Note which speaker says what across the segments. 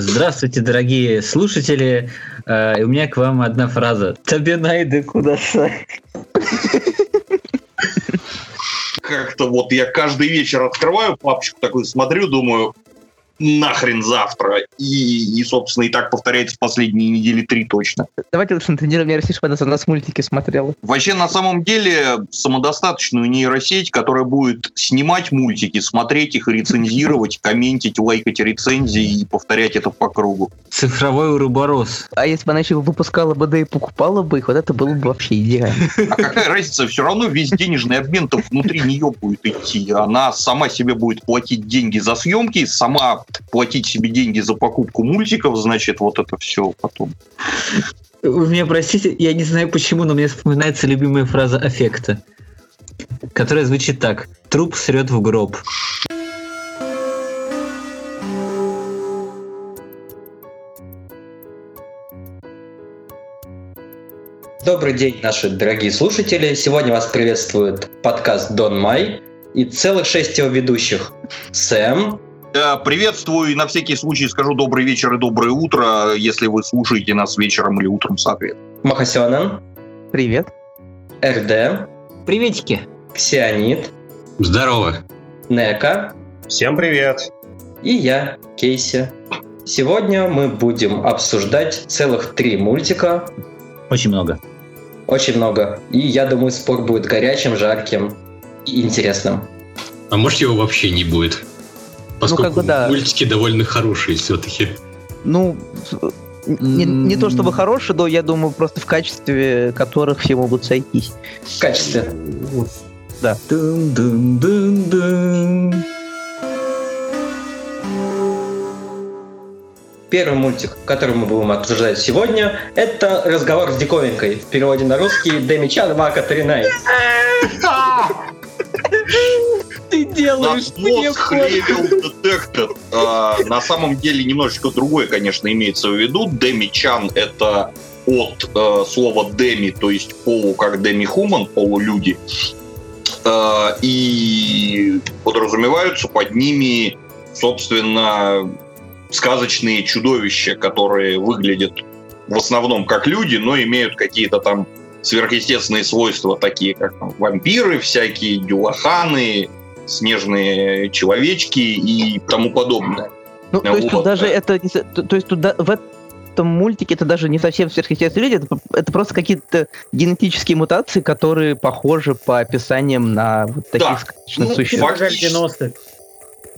Speaker 1: Здравствуйте, дорогие слушатели. Э, у меня к вам одна фраза. Тебе найду куда
Speaker 2: Как-то вот я каждый вечер открываю папочку такой, смотрю, думаю, нахрен завтра. И, и, собственно, и так повторяется последние недели три точно.
Speaker 3: Давайте лучше натренируем нейросеть, чтобы она за нас мультики смотрела.
Speaker 2: Вообще, на самом деле, самодостаточную нейросеть, которая будет снимать мультики, смотреть их, рецензировать, комментить, лайкать рецензии и повторять это по кругу.
Speaker 1: Цифровой уроборос.
Speaker 3: А если бы она еще выпускала бы, да и покупала бы их, вот это было бы вообще идеально.
Speaker 2: А какая разница? Все равно весь денежный обмен-то внутри нее будет идти. Она сама себе будет платить деньги за съемки, сама платить себе деньги за покупку мультиков, значит, вот это все потом.
Speaker 1: Вы меня простите, я не знаю почему, но мне вспоминается любимая фраза аффекта, которая звучит так. Труп срет в гроб.
Speaker 4: Добрый день, наши дорогие слушатели. Сегодня вас приветствует подкаст Дон Май и целых шесть его ведущих. Сэм,
Speaker 2: Приветствую и на всякий случай скажу добрый вечер и доброе утро, если вы слушаете нас вечером или утром, соответственно.
Speaker 4: Махасионен.
Speaker 3: Привет.
Speaker 4: РД.
Speaker 1: Приветики.
Speaker 4: Ксионит.
Speaker 5: Здорово.
Speaker 4: Нека.
Speaker 6: Всем привет.
Speaker 4: И я, Кейси. Сегодня мы будем обсуждать целых три мультика.
Speaker 1: Очень много.
Speaker 4: Очень много. И я думаю, спор будет горячим, жарким и интересным.
Speaker 5: А может его вообще не будет? Поскольку ну, как бы, да. мультики довольно хорошие все-таки.
Speaker 3: Ну, не, не то чтобы хорошие, но я думаю, просто в качестве которых все могут сойтись.
Speaker 4: В качестве.
Speaker 3: Да.
Speaker 4: Первый мультик, который мы будем обсуждать сегодня, это «Разговор с диковинкой». В переводе на русский «Демичан Вака Тринай».
Speaker 3: Делаешь мне
Speaker 2: детектор. А, на самом деле немножечко другое, конечно, имеется в виду. Деми-чан — это от э, слова деми, то есть полу как деми-хуман, полулюди. Э, и подразумеваются под ними, собственно, сказочные чудовища, которые выглядят в основном как люди, но имеют какие-то там сверхъестественные свойства, такие как там, вампиры всякие, дюлаханы, снежные человечки и тому подобное.
Speaker 3: Ну, то есть тут даже это, то, то есть тут в этом мультике это даже не совсем сверхъестественные люди, это, это просто какие-то генетические мутации, которые похожи по описаниям на вот таких да. сказочных ну, существ.
Speaker 2: Фактически,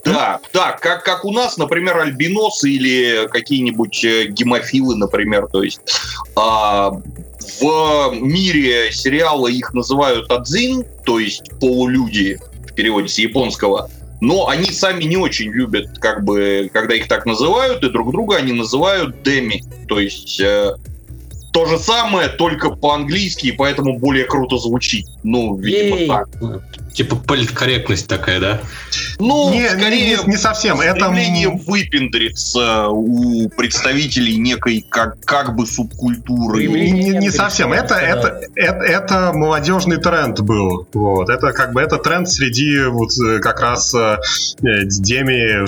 Speaker 2: да, да, как, как у нас, например, альбиносы или какие-нибудь э, гемофилы, например. То есть а, в мире сериала их называют адзин, то есть полулюди, переводе с японского, но они сами не очень любят, как бы, когда их так называют, и друг друга они называют деми, то есть э, то же самое, только по-английски, и поэтому более круто звучит. Ну, видимо, Ей. так.
Speaker 5: Типа политкорректность такая, да?
Speaker 2: Ну, не, скорее, не, не совсем. Это выпендриться у представителей некой как, как бы субкультуры.
Speaker 6: Не, не, не совсем. Это, это, это, это молодежный тренд был. Вот. Это как бы это тренд среди вот э, как раз э, деми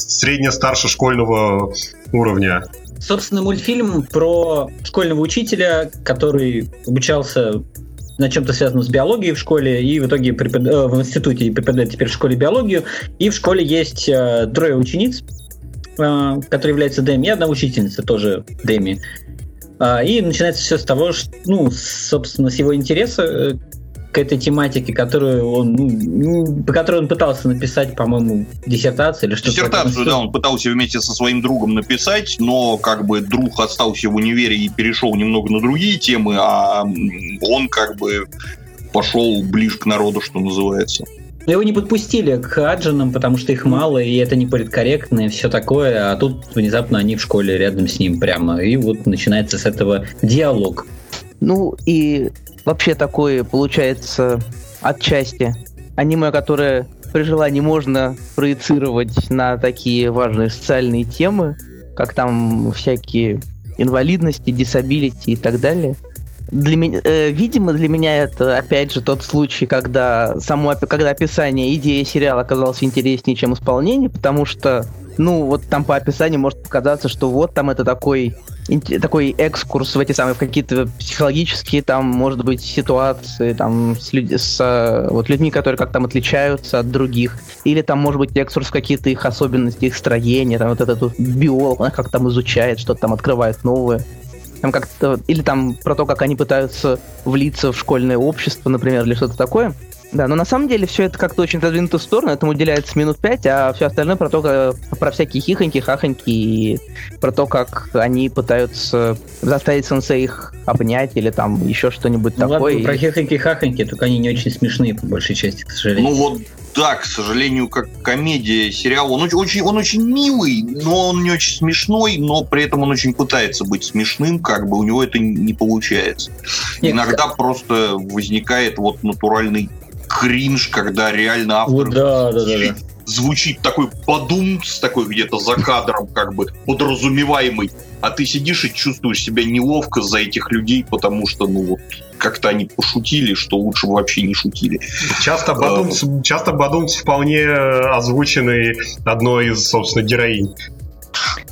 Speaker 6: средне-старше школьного уровня.
Speaker 1: Собственно, мультфильм про школьного учителя, который обучался на чем-то связанном с биологией в школе, и в итоге препод... Э, в институте преподает теперь в школе биологию. И в школе есть э, трое учениц, э, которые являются Дэми, и одна учительница тоже Дэми. Э, и начинается все с того, что, ну, собственно, с его интереса э, к этой тематике, которую он, ну, ну, по которой он пытался написать, по-моему, диссертацию или что-то.
Speaker 2: Диссертацию, да, он пытался вместе со своим другом написать, но как бы друг остался в универе и перешел немного на другие темы, а он как бы пошел ближе к народу, что называется.
Speaker 1: Его не подпустили к аджинам, потому что их мало, и это не политкорректно, и все такое, а тут внезапно они в школе рядом с ним прямо. И вот начинается с этого диалог.
Speaker 3: Ну и вообще такое получается отчасти аниме, которое при желании можно проецировать на такие важные социальные темы, как там всякие инвалидности, дисабилити и так далее. Для меня, э, видимо, для меня это опять же тот случай, когда само когда описание идеи сериала оказалось интереснее, чем исполнение, потому что ну, вот там по описанию может показаться, что вот там это такой такой экскурс в эти самые в какие-то психологические там может быть ситуации там с, люд... с вот людьми, которые как там отличаются от других, или там может быть экскурс в какие-то их особенности, их строения, там вот этот биолог, он как там изучает, что-то там открывает новое. Там как-то, или там про то, как они пытаются влиться в школьное общество, например, или что-то такое. Да, но на самом деле все это как-то очень продвинуто в сторону, этому уделяется минут пять, а все остальное про то, как, про всякие хихоньки, хахоньки и про то, как они пытаются заставить сенсей их обнять или там еще что-нибудь ну, такое. Ладно,
Speaker 1: про хихоньки, хахоньки, только они не очень смешные по большей части, к сожалению.
Speaker 2: Ну вот да, к сожалению, как комедия, сериал. Он очень, он очень милый, но он не очень смешной, но при этом он очень пытается быть смешным, как бы у него это не получается. Нет, Иногда как... просто возникает вот натуральный кринж, когда реально автор
Speaker 1: да, да, да, да.
Speaker 2: звучит такой подумс, такой где-то за кадром, как бы подразумеваемый, а ты сидишь и чувствуешь себя неловко за этих людей, потому что, ну вот, как-то они пошутили, что лучше бы вообще не шутили.
Speaker 6: Часто Бадумц, uh, часто Бадумц вполне озвученный одной из, собственно, героинь.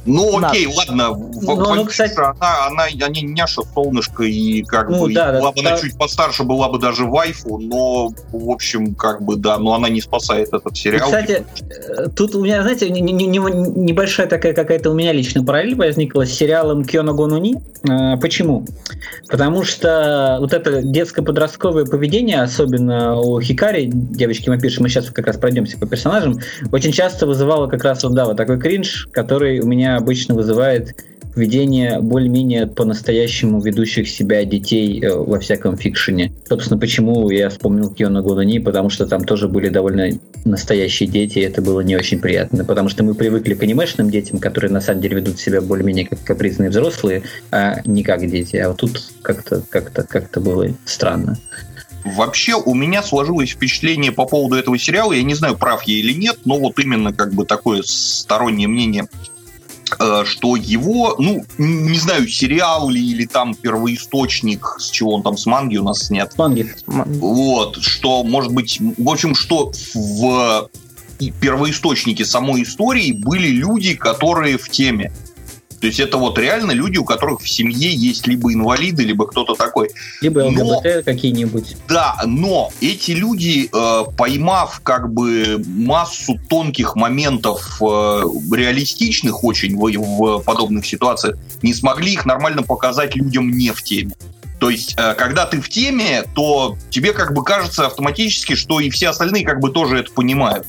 Speaker 2: Ну, окей, да. ладно. Ну, ну, кстати... она, она, они няша, солнышко, и как ну, бы да, была да, бы да. она чуть постарше, была бы даже вайфу, но, в общем, как бы, да, но она не спасает этот сериал.
Speaker 1: Кстати, э, тут у меня, знаете, не, не, не, небольшая такая какая-то у меня лично параллель возникла с сериалом Кёна Гонуни. А, почему? Потому что вот это детско-подростковое поведение, особенно у Хикари, девочки мы пишем, мы сейчас как раз пройдемся по персонажам, очень часто вызывало как раз вот, да, вот такой кринж, который у меня обычно вызывает поведение более-менее по-настоящему ведущих себя детей э, во всяком фикшене. Собственно, почему я вспомнил Киона Гудани, потому что там тоже были довольно настоящие дети, и это было не очень приятно, потому что мы привыкли к анимешным детям, которые на самом деле ведут себя более-менее как капризные взрослые, а не как дети. А вот тут как-то как-то как-то было странно.
Speaker 2: Вообще у меня сложилось впечатление по поводу этого сериала, я не знаю, прав я или нет, но вот именно как бы такое стороннее мнение что его, ну, не знаю, сериал ли или там первоисточник, с чего он там с манги у нас снят.
Speaker 1: Манги.
Speaker 2: Вот, что, может быть, в общем, что в первоисточнике самой истории были люди, которые в теме. То есть это вот реально люди, у которых в семье есть либо инвалиды, либо кто-то такой.
Speaker 1: Либо ЛГБТ но, какие-нибудь.
Speaker 2: Да, но эти люди, э, поймав как бы массу тонких моментов э, реалистичных очень в, в подобных ситуациях, не смогли их нормально показать людям не в теме. То есть, э, когда ты в теме, то тебе как бы кажется автоматически, что и все остальные как бы тоже это понимают.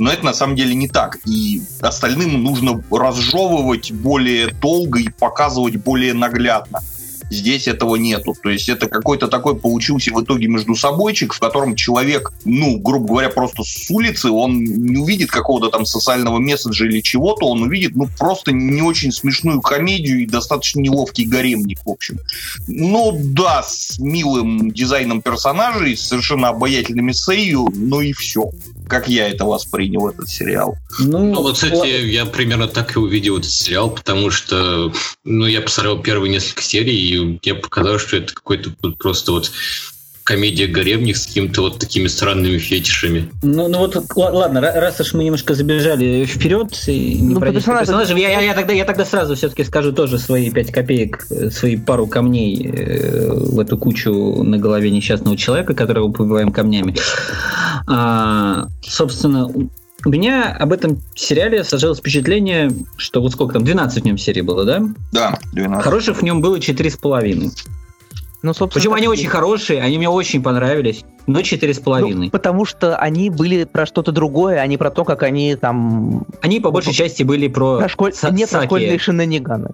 Speaker 2: Но это на самом деле не так. И остальным нужно разжевывать более долго и показывать более наглядно. Здесь этого нету. То есть это какой-то такой получился в итоге между собойчик, в котором человек, ну, грубо говоря, просто с улицы, он не увидит какого-то там социального месседжа или чего-то, он увидит, ну, просто не очень смешную комедию и достаточно неловкий гаремник, в общем. Ну, да, с милым дизайном персонажей, с совершенно обаятельными сею, но и все как я это воспринял, этот сериал.
Speaker 5: Ну, ну вот, кстати, я примерно так и увидел этот сериал, потому что, ну, я посмотрел первые несколько серий, и мне показалось, что это какой-то просто вот комедия гаремник с какими-то вот такими странными фетишами.
Speaker 1: Ну, ну вот, ладно, раз уж мы немножко забежали вперед и не ну, персонаж... персонажем, я, я, я, тогда, я тогда сразу все-таки скажу тоже свои пять копеек, свои пару камней э, в эту кучу на голове несчастного человека, которого побиваем камнями. А, собственно, у меня об этом сериале сложилось впечатление, что вот сколько там, 12 в нем серий было, да?
Speaker 2: Да, 12.
Speaker 1: Хороших в нем было 4,5. Ну, собственно, Почему они очень хорошие, они мне очень понравились, но четыре с половиной.
Speaker 3: Ну, потому что они были про что-то другое, а не про то, как они там...
Speaker 1: Они по большей части были про...
Speaker 3: про школь... Са- Нет, про школьные шинаниганы.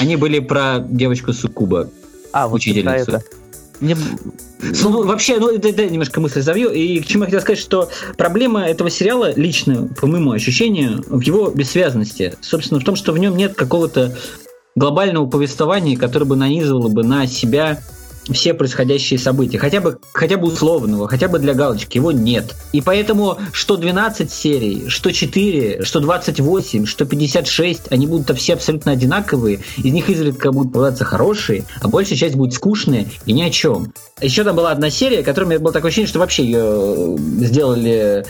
Speaker 1: Они были про девочку Сукуба,
Speaker 3: а, вот учительницу. Это. Мне...
Speaker 1: Ну, вообще, ну, да, да, немножко мысль завью. И к чему я хотел сказать, что проблема этого сериала, лично, по моему ощущению, в его бессвязности. Собственно, в том, что в нем нет какого-то глобального повествования, которое бы нанизывало бы на себя все происходящие события, хотя бы, хотя бы условного, хотя бы для галочки, его нет. И поэтому что 12 серий, что 4, что 28, что 56, они будут все абсолютно одинаковые, из них изредка будут попадаться хорошие, а большая часть будет скучная и ни о чем. Еще там была одна серия, которая у меня было такое ощущение, что вообще ее сделали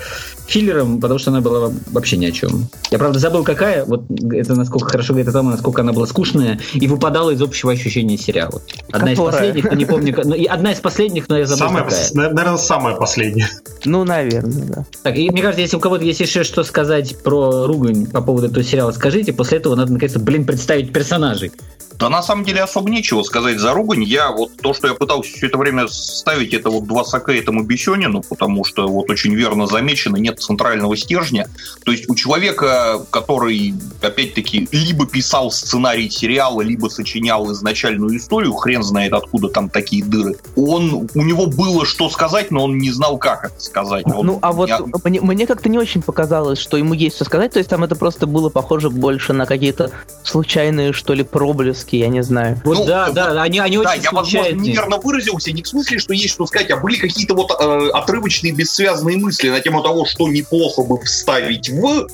Speaker 1: филлером, потому что она была вообще ни о чем. Я, правда, забыл, какая. Вот это насколько хорошо говорит о том, насколько она была скучная и выпадала из общего ощущения сериала. Одна Которая? из последних, но не помню. Но, одна из последних, но я забыл,
Speaker 6: самая,
Speaker 1: какая.
Speaker 6: Наверное, самая последняя.
Speaker 3: Ну, наверное, да.
Speaker 1: Так, и мне кажется, если у кого-то есть еще что сказать про ругань по поводу этого сериала, скажите. После этого надо, наконец-то, блин, представить персонажей.
Speaker 2: Да на самом деле особо нечего сказать за ругань. Я вот то, что я пытался все это время ставить, это вот два сока этому Бесенину, потому что вот очень верно замечено, нет центрального стержня. То есть у человека, который, опять-таки, либо писал сценарий сериала, либо сочинял изначальную историю, хрен знает откуда там такие дыры, он, у него было что сказать, но он не знал, как это сказать. Он,
Speaker 3: ну, а вот я... мне, мне как-то не очень показалось, что ему есть что сказать, то есть там это просто было похоже больше на какие-то случайные, что ли, проблески я не знаю.
Speaker 1: Вот ну, да, вот, да, они, они да, очень
Speaker 2: я, возможно, неверно выразился, не в смысле, что есть что сказать, а были какие-то вот э, отрывочные бессвязные мысли на тему того, что неплохо бы вставить в,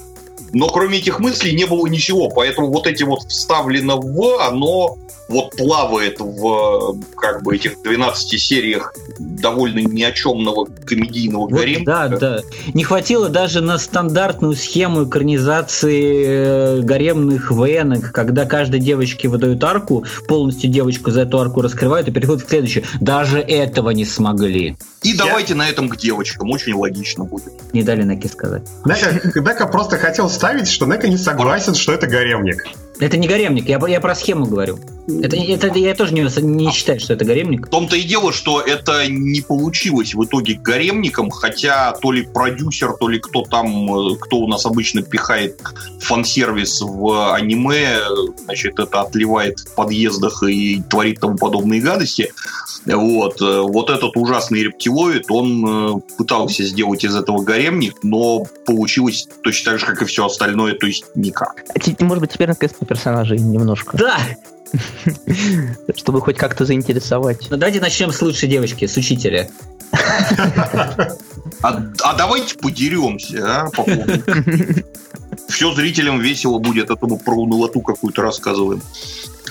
Speaker 2: но кроме этих мыслей не было ничего, поэтому вот эти вот вставлено в, оно вот плавает в как бы этих 12 сериях довольно ни о чемного комедийного вот, гаремка.
Speaker 1: Да, да. Не хватило даже на стандартную схему экранизации э, гаремных венок, когда каждой девочке выдают арку, полностью девочку за эту арку раскрывают и переходят к следующей. Даже этого не смогли.
Speaker 2: И Я... давайте на этом к девочкам, очень логично будет.
Speaker 1: Не дали Неке сказать.
Speaker 6: Нека просто хотел ставить, что Нека не согласен, что это гаремник.
Speaker 1: Это не гаремник, я, я про схему говорю. Это, это я тоже не, не считаю, что это гаремник.
Speaker 2: В том-то и дело, что это не получилось в итоге гаремником, хотя то ли продюсер, то ли кто там, э, кто у нас обычно пихает фан-сервис в аниме, значит, это отливает в подъездах и творит тому подобные гадости. Вот, э, вот этот ужасный рептилоид, он э, пытался сделать из этого гаремник, но получилось точно так же, как и все остальное, то есть никак.
Speaker 3: А может быть, теперь наконец персонажей немножко.
Speaker 1: Да!
Speaker 3: Чтобы хоть как-то заинтересовать.
Speaker 1: Ну давайте начнем с лучшей девочки, с учителя.
Speaker 2: А, а давайте подеремся, а, по поводу. Все зрителям весело будет, а то мы про унылоту какую-то рассказываем.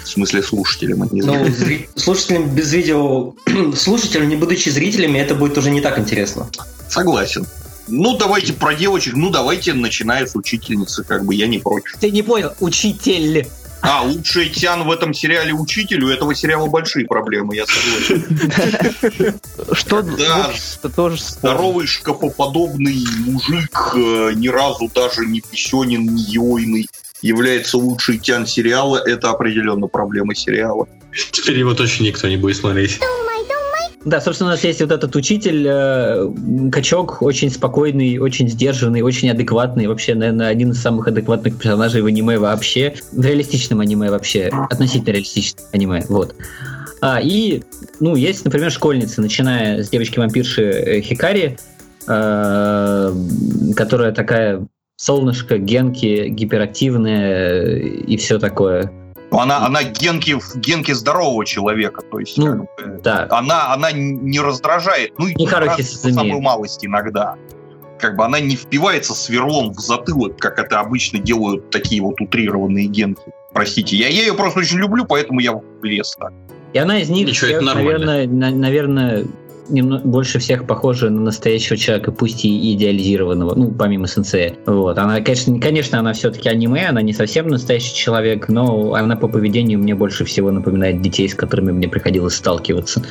Speaker 2: В смысле слушателям, а не
Speaker 4: Ну, зри... слушателям без видео... слушателям, не будучи зрителями, это будет уже не так интересно.
Speaker 2: Согласен. Ну, давайте про девочек. Ну, давайте, начиная с учительницы, как бы я не против.
Speaker 1: Ты не понял, учитель.
Speaker 2: А, лучший Тян в этом сериале учитель, у этого сериала большие проблемы, я согласен.
Speaker 3: Что да,
Speaker 2: тоже здоровый шкафоподобный мужик, э, ни разу даже не писенин, не йойный, является лучший Тян сериала, это определенно проблема сериала.
Speaker 5: Теперь его точно никто не будет смотреть.
Speaker 1: Да, собственно, у нас есть вот этот учитель, э, качок, очень спокойный, очень сдержанный, очень адекватный, вообще, наверное, один из самых адекватных персонажей в аниме вообще, в реалистичном аниме вообще, относительно реалистичном аниме, вот. А, и, ну, есть, например, школьницы, начиная с девочки-вампирши э, Хикари, э, которая такая солнышко, генки, гиперактивная и все такое.
Speaker 2: Она, она генки, генки здорового человека, то есть
Speaker 1: ну, как бы, да.
Speaker 2: она, она не раздражает, ну и самую малость иногда. Как бы она не впивается сверлом в затылок, как это обычно делают такие вот утрированные генки. Простите, я, я ее просто очень люблю, поэтому я влез так.
Speaker 1: И она из них, Ничего, это наверное, на, наверное, больше всех похожа на настоящего человека, пусть и идеализированного, ну, помимо сенсея. Вот. Она, конечно, конечно, она все-таки аниме, она не совсем настоящий человек, но она по поведению мне больше всего напоминает детей, с которыми мне приходилось сталкиваться.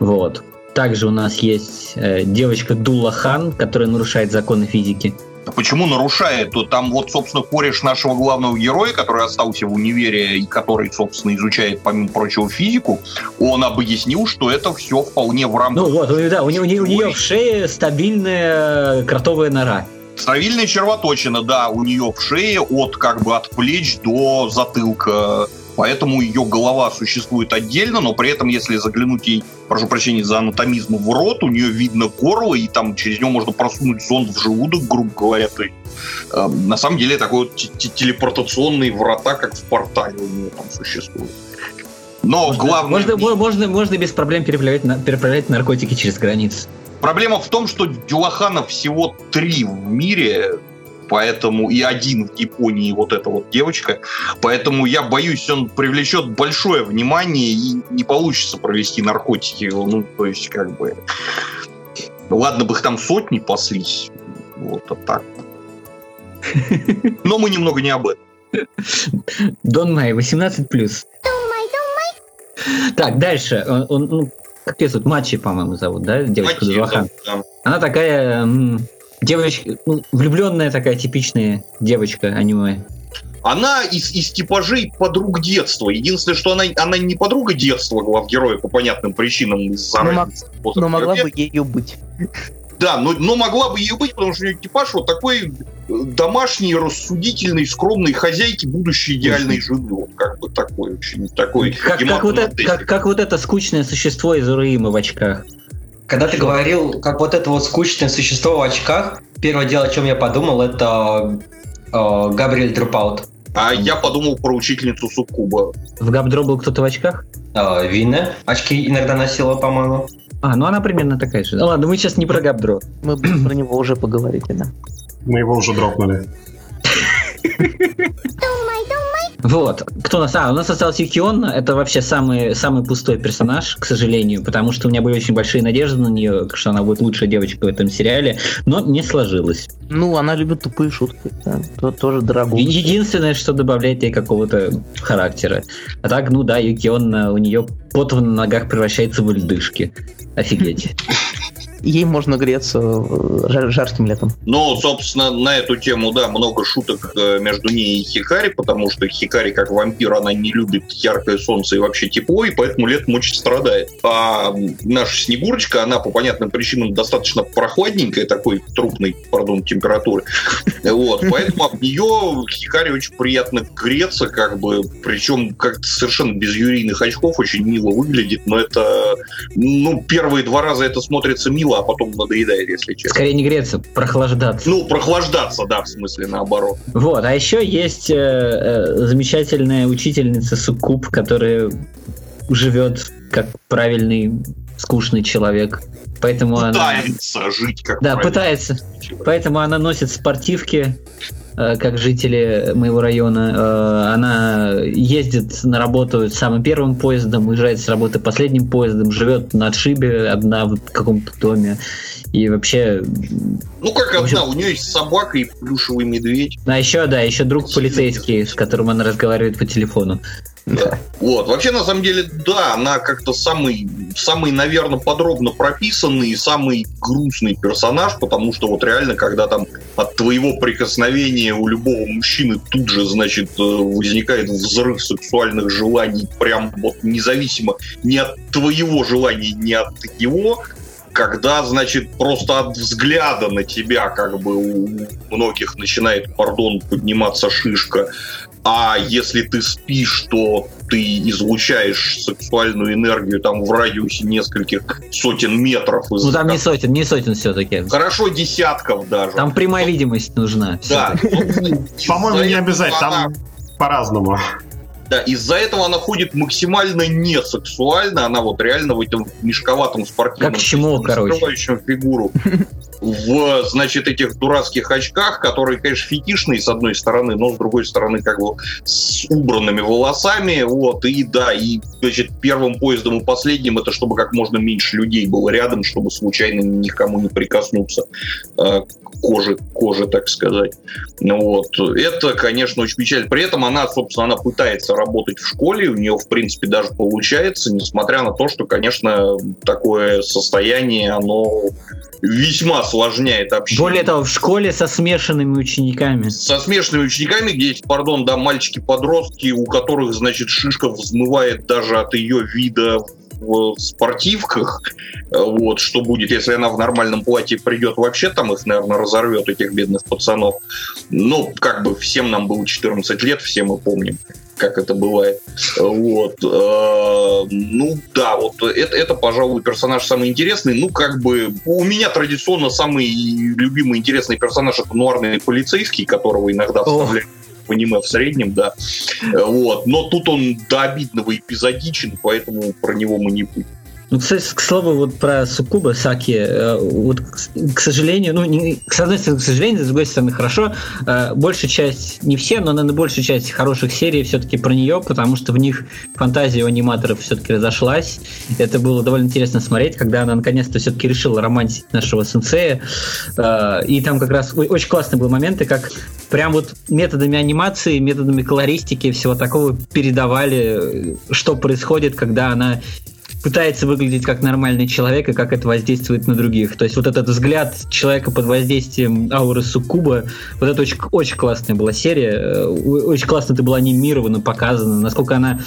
Speaker 1: Вот. Также у нас есть э, девочка Дула Хан, которая нарушает законы физики.
Speaker 2: Почему нарушает? То там вот, собственно, кореш нашего главного героя, который остался в универе и который, собственно, изучает, помимо прочего, физику, он объяснил, что это все вполне в рамках...
Speaker 1: Ну вот, да, у, нее, у нее в шее стабильная кротовая нора.
Speaker 2: Стабильная червоточина, да, у нее в шее от как бы от плеч до затылка поэтому ее голова существует отдельно, но при этом, если заглянуть ей, прошу прощения за анатомизм, в рот, у нее видно горло, и там через него можно просунуть зонд в желудок, грубо говоря. То есть, э, на самом деле такой вот телепортационные врата, как в портале у нее там существуют.
Speaker 1: Но можно, главное... Можно, можно, можно без проблем переправлять, переправлять наркотики через границу.
Speaker 2: Проблема в том, что Дюлаханов всего три в мире, поэтому и один в Японии вот эта вот девочка, поэтому я боюсь, он привлечет большое внимание и не получится провести наркотики, ну, то есть как бы... Ладно бы их там сотни паслись, Вот, вот так. Но мы немного не об этом.
Speaker 1: Дон Май, 18 плюс. Так, дальше. Он, он, ну, как ее зовут? Мачи, по-моему, зовут, да? Девочка
Speaker 2: Мотив,
Speaker 1: Дурвахан.
Speaker 2: да.
Speaker 1: Она такая м, девочка, ну, влюбленная такая типичная девочка аниме.
Speaker 2: Она из, из типажей подруг детства. Единственное, что она, она не подруга детства главгероя по понятным причинам из-за в возрасте.
Speaker 3: Но могла бы ею быть.
Speaker 2: Да, но, но могла бы ее быть, потому что у нее типаж вот такой домашний, рассудительный, скромной хозяйки будущей идеальной жены. Вот как бы такой очень такой.
Speaker 1: Как, как, вот это, как, как вот это скучное существо из Уруима в очках.
Speaker 4: Когда ты говорил, как вот это вот скучное существо в очках, первое дело, о чем я подумал, это э, Габриэль Трупаут.
Speaker 2: А я подумал про учительницу Суккуба.
Speaker 1: В Габдро был кто-то в очках?
Speaker 4: Э, Винна очки иногда носила, по-моему.
Speaker 1: А, ну она примерно такая же. Ну ладно, мы сейчас не про Габдро.
Speaker 3: Мы про него уже поговорили, да.
Speaker 6: Мы его уже дропнули.
Speaker 1: Вот. Кто нас? А, у нас остался Юкион. Это вообще самый, самый пустой персонаж, к сожалению, потому что у меня были очень большие надежды на нее, что она будет лучшая девочка в этом сериале, но не сложилось.
Speaker 3: Ну, она любит тупые шутки. Да. То- тоже дорогой.
Speaker 1: Единственное, что добавляет ей какого-то характера. А так, ну да, Юкион, у нее пот на ногах превращается в льдышки. Офигеть.
Speaker 3: Ей можно греться э, жар- жарким летом.
Speaker 2: Но, собственно, на эту тему, да, много шуток э, между ней и Хикари, потому что Хикари, как вампир, она не любит яркое солнце и вообще тепло, и поэтому летом очень страдает. А наша Снегурочка, она по понятным причинам достаточно прохладненькая, такой трупной, пардон, температуры. Вот, поэтому об нее Хикари очень приятно греться, как бы, причем как-то совершенно без юрийных очков, очень мило выглядит, но это, ну, первые два раза это смотрится мило, а потом надоедает, если честно.
Speaker 1: Скорее не греться, прохлаждаться.
Speaker 2: Ну, прохлаждаться, да, в смысле, наоборот.
Speaker 1: Вот, а еще есть э, э, замечательная учительница Суккуб, которая живет как правильный, скучный человек. Поэтому она...
Speaker 2: Пытается жить как
Speaker 1: Да,
Speaker 2: правильно.
Speaker 1: пытается. Поэтому она носит спортивки, э, как жители моего района. Э, Она ездит на работу самым первым поездом, уезжает с работы последним поездом, живет на отшибе одна в каком-то доме. И вообще...
Speaker 2: Ну, как
Speaker 1: общем-
Speaker 2: одна, у нее есть собака и плюшевый медведь.
Speaker 1: А еще, да, еще друг полицейский, с которым она разговаривает по телефону.
Speaker 2: Вот. Вообще, на самом деле, да, она как-то самый, самый, наверное, подробно прописанный и самый грустный персонаж, потому что вот реально, когда там от твоего прикосновения у любого мужчины тут же, значит, э, возникает взрыв сексуальных желаний, прям вот независимо ни от твоего желания, ни от его, когда, значит, просто от взгляда на тебя, как бы у многих начинает, пардон, подниматься шишка, а если ты спишь, то ты излучаешь сексуальную энергию там в радиусе нескольких сотен метров. из-
Speaker 1: Ну там не сотен, не сотен все-таки.
Speaker 2: Хорошо, десятков даже.
Speaker 1: Там прямая видимость нужна.
Speaker 2: Да.
Speaker 6: По-моему, не обязательно. Там по-разному.
Speaker 2: Да, из-за этого она ходит максимально не сексуально, она вот реально в этом мешковатом спортивном
Speaker 1: Как короче.
Speaker 2: скрывающем фигуру в, значит, этих дурацких очках, которые, конечно, фетишные с одной стороны, но с другой стороны как бы с убранными волосами, вот, и да, и, значит, первым поездом и последним это чтобы как можно меньше людей было рядом, чтобы случайно никому не прикоснуться э, к коже, к коже, так сказать. Ну Вот. Это, конечно, очень печально. При этом она, собственно, она пытается работать в школе, у нее, в принципе, даже получается, несмотря на то, что, конечно, такое состояние, оно весьма осложняет общение.
Speaker 1: Более того, в школе со смешанными учениками.
Speaker 2: Со смешанными учениками, где есть, пардон, да, мальчики-подростки, у которых, значит, шишка взмывает даже от ее вида в спортивках. Э, Вот, что будет, если она в нормальном платье придет, вообще там их, наверное, разорвет, этих бедных пацанов. Ну, как бы всем нам было 14 лет, все мы помним как это бывает. Вот. Э, Ну да, вот это, это, пожалуй, персонаж самый интересный. Ну, как бы у меня традиционно самый любимый интересный персонаж это нуарный полицейский, которого иногда вставляют в аниме в среднем, да. Э, Вот. Но тут он до обидного эпизодичен, поэтому про него мы не будем.
Speaker 1: Ну, кстати, к слову, вот про Сукуба Саки, э, вот, к сожалению, ну, не, с одной стороны, к сожалению, с другой стороны, хорошо, э, большая часть, не все, но, наверное, большая часть хороших серий все-таки про нее, потому что в них фантазия у аниматоров все-таки разошлась. Это было довольно интересно смотреть, когда она наконец-то все-таки решила романтить нашего сенсея. Э, и там как раз очень классные были моменты, как прям вот методами анимации, методами колористики всего такого передавали, что происходит, когда она пытается выглядеть как нормальный человек и как это воздействует на других. То есть вот этот взгляд человека под воздействием ауры Суккуба, вот это очень, очень классная была серия, э, очень классно это было анимировано, показано, насколько она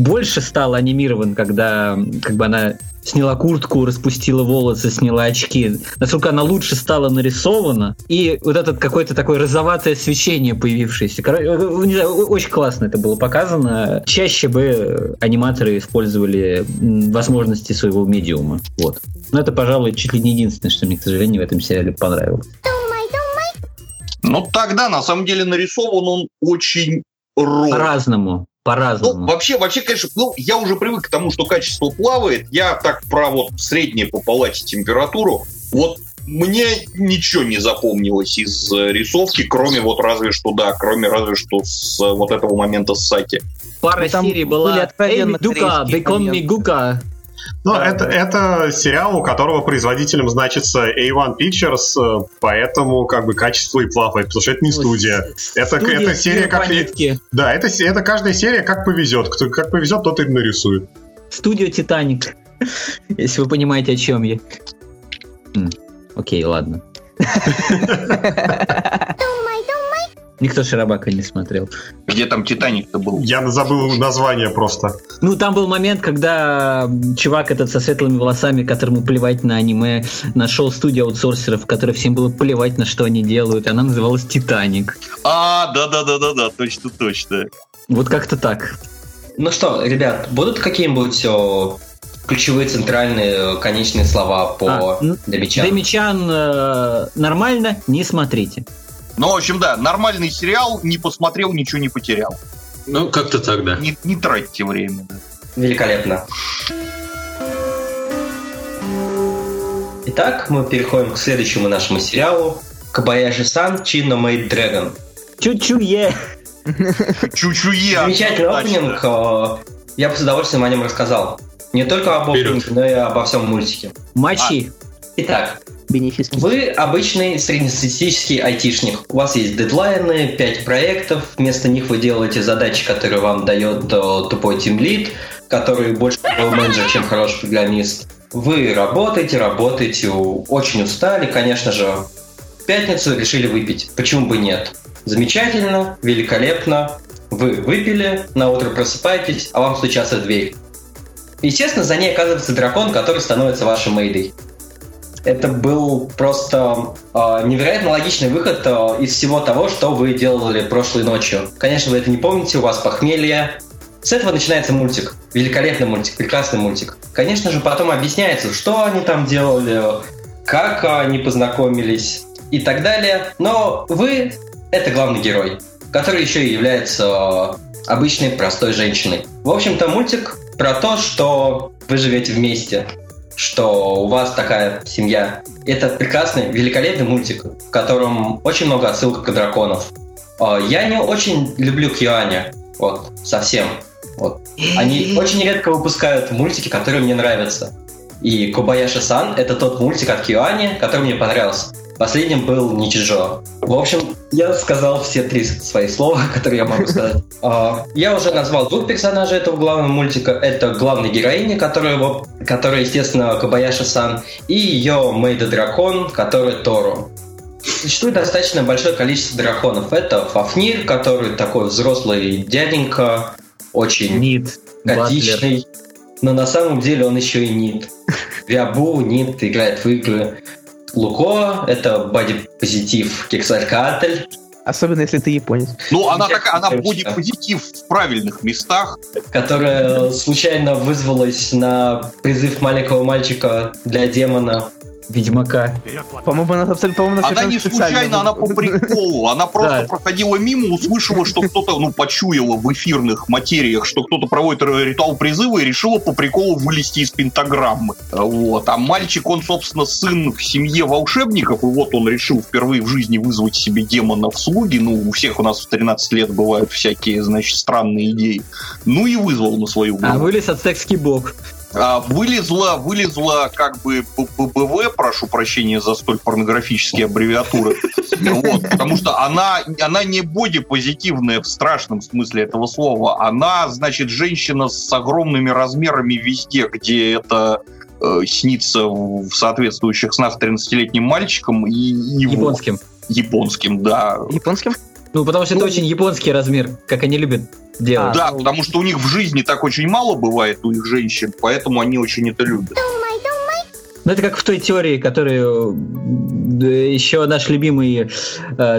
Speaker 1: больше стала анимирован, когда как бы она сняла куртку, распустила волосы, сняла очки, насколько она лучше стала нарисована, и вот этот какое-то такое розоватое свечение появившееся. Короче, э, э, не знаю, очень классно это было показано. Чаще бы аниматоры использовали возможности своего медиума. Вот. Но это, пожалуй, чуть ли не единственное, что мне, к сожалению, в этом сериале понравилось.
Speaker 2: Ну, тогда, на самом деле, нарисован он очень ровно.
Speaker 1: По-разному по-разному.
Speaker 2: Ну, вообще, вообще, конечно, ну, я уже привык к тому, что качество плавает. Я так про вот среднюю по палате температуру. Вот мне ничего не запомнилось из э, рисовки, кроме вот разве что, да, кроме разве что с э, вот этого момента с Саки.
Speaker 1: Пара ну, серий была «Эй, Дука, Бекон Мигука»,
Speaker 6: ну, это, это сериал, у которого производителем значится A1 Pictures, э, поэтому как бы качество и плавает, потому что это не студия. Это, студия это серия как... Планетки. Да, это, это каждая серия как повезет. Кто как повезет, тот и нарисует.
Speaker 1: Студия Титаник. Если вы понимаете, о чем я. Окей, ладно. Никто Шарабака не смотрел.
Speaker 2: Где там Титаник-то был?
Speaker 6: Я забыл название просто.
Speaker 1: Ну, там был момент, когда чувак этот со светлыми волосами, которому плевать на аниме, нашел студию аутсорсеров, которой всем было плевать на что они делают. Она называлась Титаник.
Speaker 2: А, да-да-да-да-да, точно-точно.
Speaker 1: Вот как-то так.
Speaker 4: Ну что, ребят, будут какие-нибудь о, ключевые центральные конечные слова по а, Демичан?
Speaker 1: Демичан э, нормально, не смотрите.
Speaker 2: Ну, в общем, да, нормальный сериал, не посмотрел, ничего не потерял.
Speaker 5: Ну, как-то так, да.
Speaker 2: Не, не тратьте время. Да.
Speaker 4: Великолепно. Итак, мы переходим к следующему нашему сериалу. Кабаяши-сан Чинно Мейд Дрэгон.
Speaker 1: Чу-чу-е.
Speaker 2: Чу-чу-е.
Speaker 4: Замечательный опенинг. Э, я бы с удовольствием о нем рассказал. Не только об опенинге, но и обо всем мультике.
Speaker 1: Мочи.
Speaker 4: Итак, вы обычный среднестатистический айтишник. У вас есть дедлайны, 5 проектов. Вместо них вы делаете задачи, которые вам дает э, тупой тимлит, который больше менеджер, чем хороший программист. Вы работаете, работаете, очень устали, конечно же. В пятницу решили выпить. Почему бы нет? Замечательно, великолепно. Вы выпили, на утро просыпаетесь, а вам стучатся в дверь. Естественно, за ней оказывается дракон, который становится вашим мейдой это был просто э, невероятно логичный выход э, из всего того, что вы делали прошлой ночью. Конечно, вы это не помните, у вас похмелье. С этого начинается мультик. Великолепный мультик, прекрасный мультик. Конечно же, потом объясняется, что они там делали, как они познакомились и так далее. Но вы — это главный герой, который еще и является э, обычной простой женщиной. В общем-то, мультик про то, что вы живете вместе, что у вас такая семья. Это прекрасный, великолепный мультик, в котором очень много отсылок к драконов. А, я не очень люблю Кьюаня, вот, совсем. Вот. Они очень редко выпускают мультики, которые мне нравятся. И Кобаяши-сан — это тот мультик от Кьюани, который мне понравился. Последним был Ничижо. В общем, я сказал все три свои слова, которые я могу сказать. А, я уже назвал двух персонажей этого главного мультика. Это главная героиня, которая, которая естественно, Кабаяши-сан, и ее Мейда Дракон, который Тору. Существует достаточно большое количество драконов. Это Фафнир, который такой взрослый дяденька, очень
Speaker 1: Нит,
Speaker 4: готичный. Но на самом деле он еще и Нит. Виабу, Нит играет в игры. Луко — это боди-позитив Кексалькатль.
Speaker 3: Особенно, если ты японец.
Speaker 2: Ну, она такая, она боди-позитив в правильных местах.
Speaker 4: Которая случайно вызвалась на призыв маленького мальчика для демона
Speaker 1: Ведьмака.
Speaker 3: По-моему, она, абсолютно, по-моему,
Speaker 2: она не случайно, она по приколу. Она просто проходила мимо, услышала, что кто-то, ну, почуяла в эфирных материях, что кто-то проводит ритуал призыва и решила по приколу вылезти из пентаграммы. Вот. А мальчик, он, собственно, сын в семье волшебников, и вот он решил впервые в жизни вызвать себе демона в слуги. Ну, у всех у нас в 13 лет бывают всякие, значит, странные идеи. Ну и вызвал на свою
Speaker 1: голову. А вылез ацтекский бог.
Speaker 2: А, вылезла, вылезла как бы ББВ, прошу прощения за столь порнографические аббревиатуры, вот, потому что она, она не бодипозитивная в страшном смысле этого слова, она, значит, женщина с огромными размерами везде, где это э, снится в соответствующих снах 13-летним мальчиком и
Speaker 1: его... Японским.
Speaker 2: Японским, да.
Speaker 3: Японским?
Speaker 1: Ну, потому что ну, это очень японский размер, как они любят делать.
Speaker 2: Да, потому что у них в жизни так очень мало бывает у их женщин, поэтому они очень это любят.
Speaker 1: Ну, это как в той теории, которую еще наш любимый э,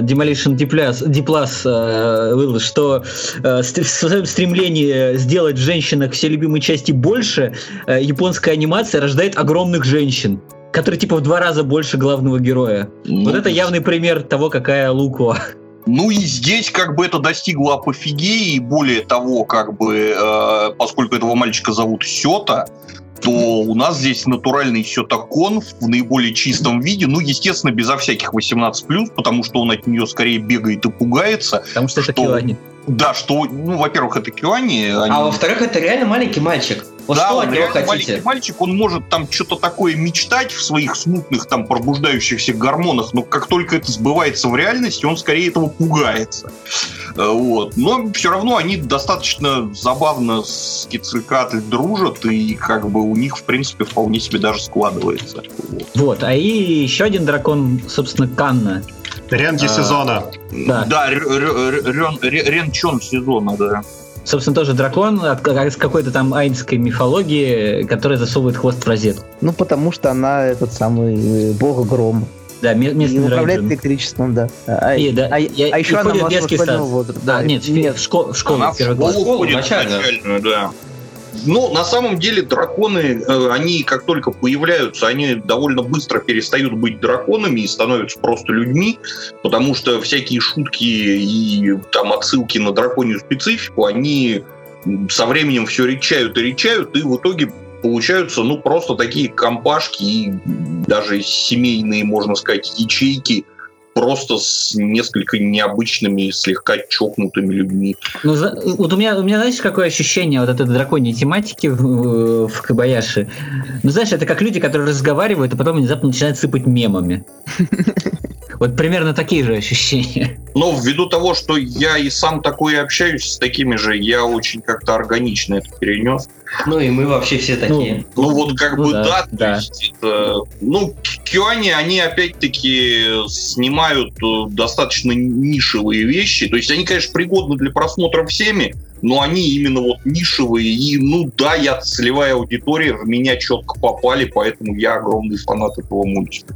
Speaker 1: Demolition Diplas, Diplas э, выдал, что э, в своем стремлении сделать в женщинах все любимые части больше, э, японская анимация рождает огромных женщин которые типа в два раза больше главного героя. Ну, вот это явный пример того, какая Луко.
Speaker 2: Ну и здесь как бы это достигло апофигеи, и более того, как бы, э, поскольку этого мальчика зовут Сета, то у нас здесь натуральный Сетакон в наиболее чистом виде, ну, естественно, безо всяких 18+, потому что он от нее скорее бегает и пугается.
Speaker 1: Потому что, что это Киоани.
Speaker 2: Да, что, ну, во-первых, это Киоани.
Speaker 4: А они... А во-вторых, это реально маленький мальчик. Вот да, что от него хотите?
Speaker 2: маленький мальчик, он может там что-то такое мечтать в своих смутных там пробуждающихся гормонах, но как только это сбывается в реальности, он скорее этого пугается. Э, вот. Но все равно они достаточно забавно с Кицелькатль дружат, и как бы у них, в принципе, вполне себе даже складывается.
Speaker 1: Вот, вот а и еще один дракон, собственно, Канна.
Speaker 6: Ренги а, сезона.
Speaker 2: Да, да Рен Чон сезона, да.
Speaker 1: Собственно, тоже дракон из какой-то там айнской мифологии, который засовывает хвост в розетку.
Speaker 3: Ну, потому что она этот самый э, бог гром.
Speaker 1: Да, местный
Speaker 3: И управляет электричеством, да.
Speaker 1: А, и, да, а, я, а еще она может школьного
Speaker 3: возраста. Да, нет,
Speaker 1: нет, в, школ, в школу. Она в школу,
Speaker 2: школу начальную, да. Но на самом деле драконы, э, они как только появляются, они довольно быстро перестают быть драконами и становятся просто людьми, потому что всякие шутки и там отсылки на драконью специфику, они со временем все речают и речают, и в итоге получаются, ну, просто такие компашки и даже семейные, можно сказать, ячейки просто с несколько необычными, слегка чокнутыми людьми.
Speaker 1: Ну, вот у меня, у меня, знаешь, какое ощущение вот этой драконьей тематики в, в Кабаяши? Ну, знаешь, это как люди, которые разговаривают, а потом внезапно начинают сыпать мемами. Вот примерно такие же ощущения.
Speaker 2: Но ввиду того, что я и сам такой общаюсь с такими же, я очень как-то органично это перенес.
Speaker 4: Ну и мы вообще все такие.
Speaker 2: Ну, ну вот как ну, бы да, да, да. есть это, ну Кюани, они опять-таки снимают э, достаточно нишевые вещи, то есть они, конечно, пригодны для просмотра всеми, но они именно вот нишевые, и, ну да, я целевая аудитория, в меня четко попали, поэтому я огромный фанат этого мультика.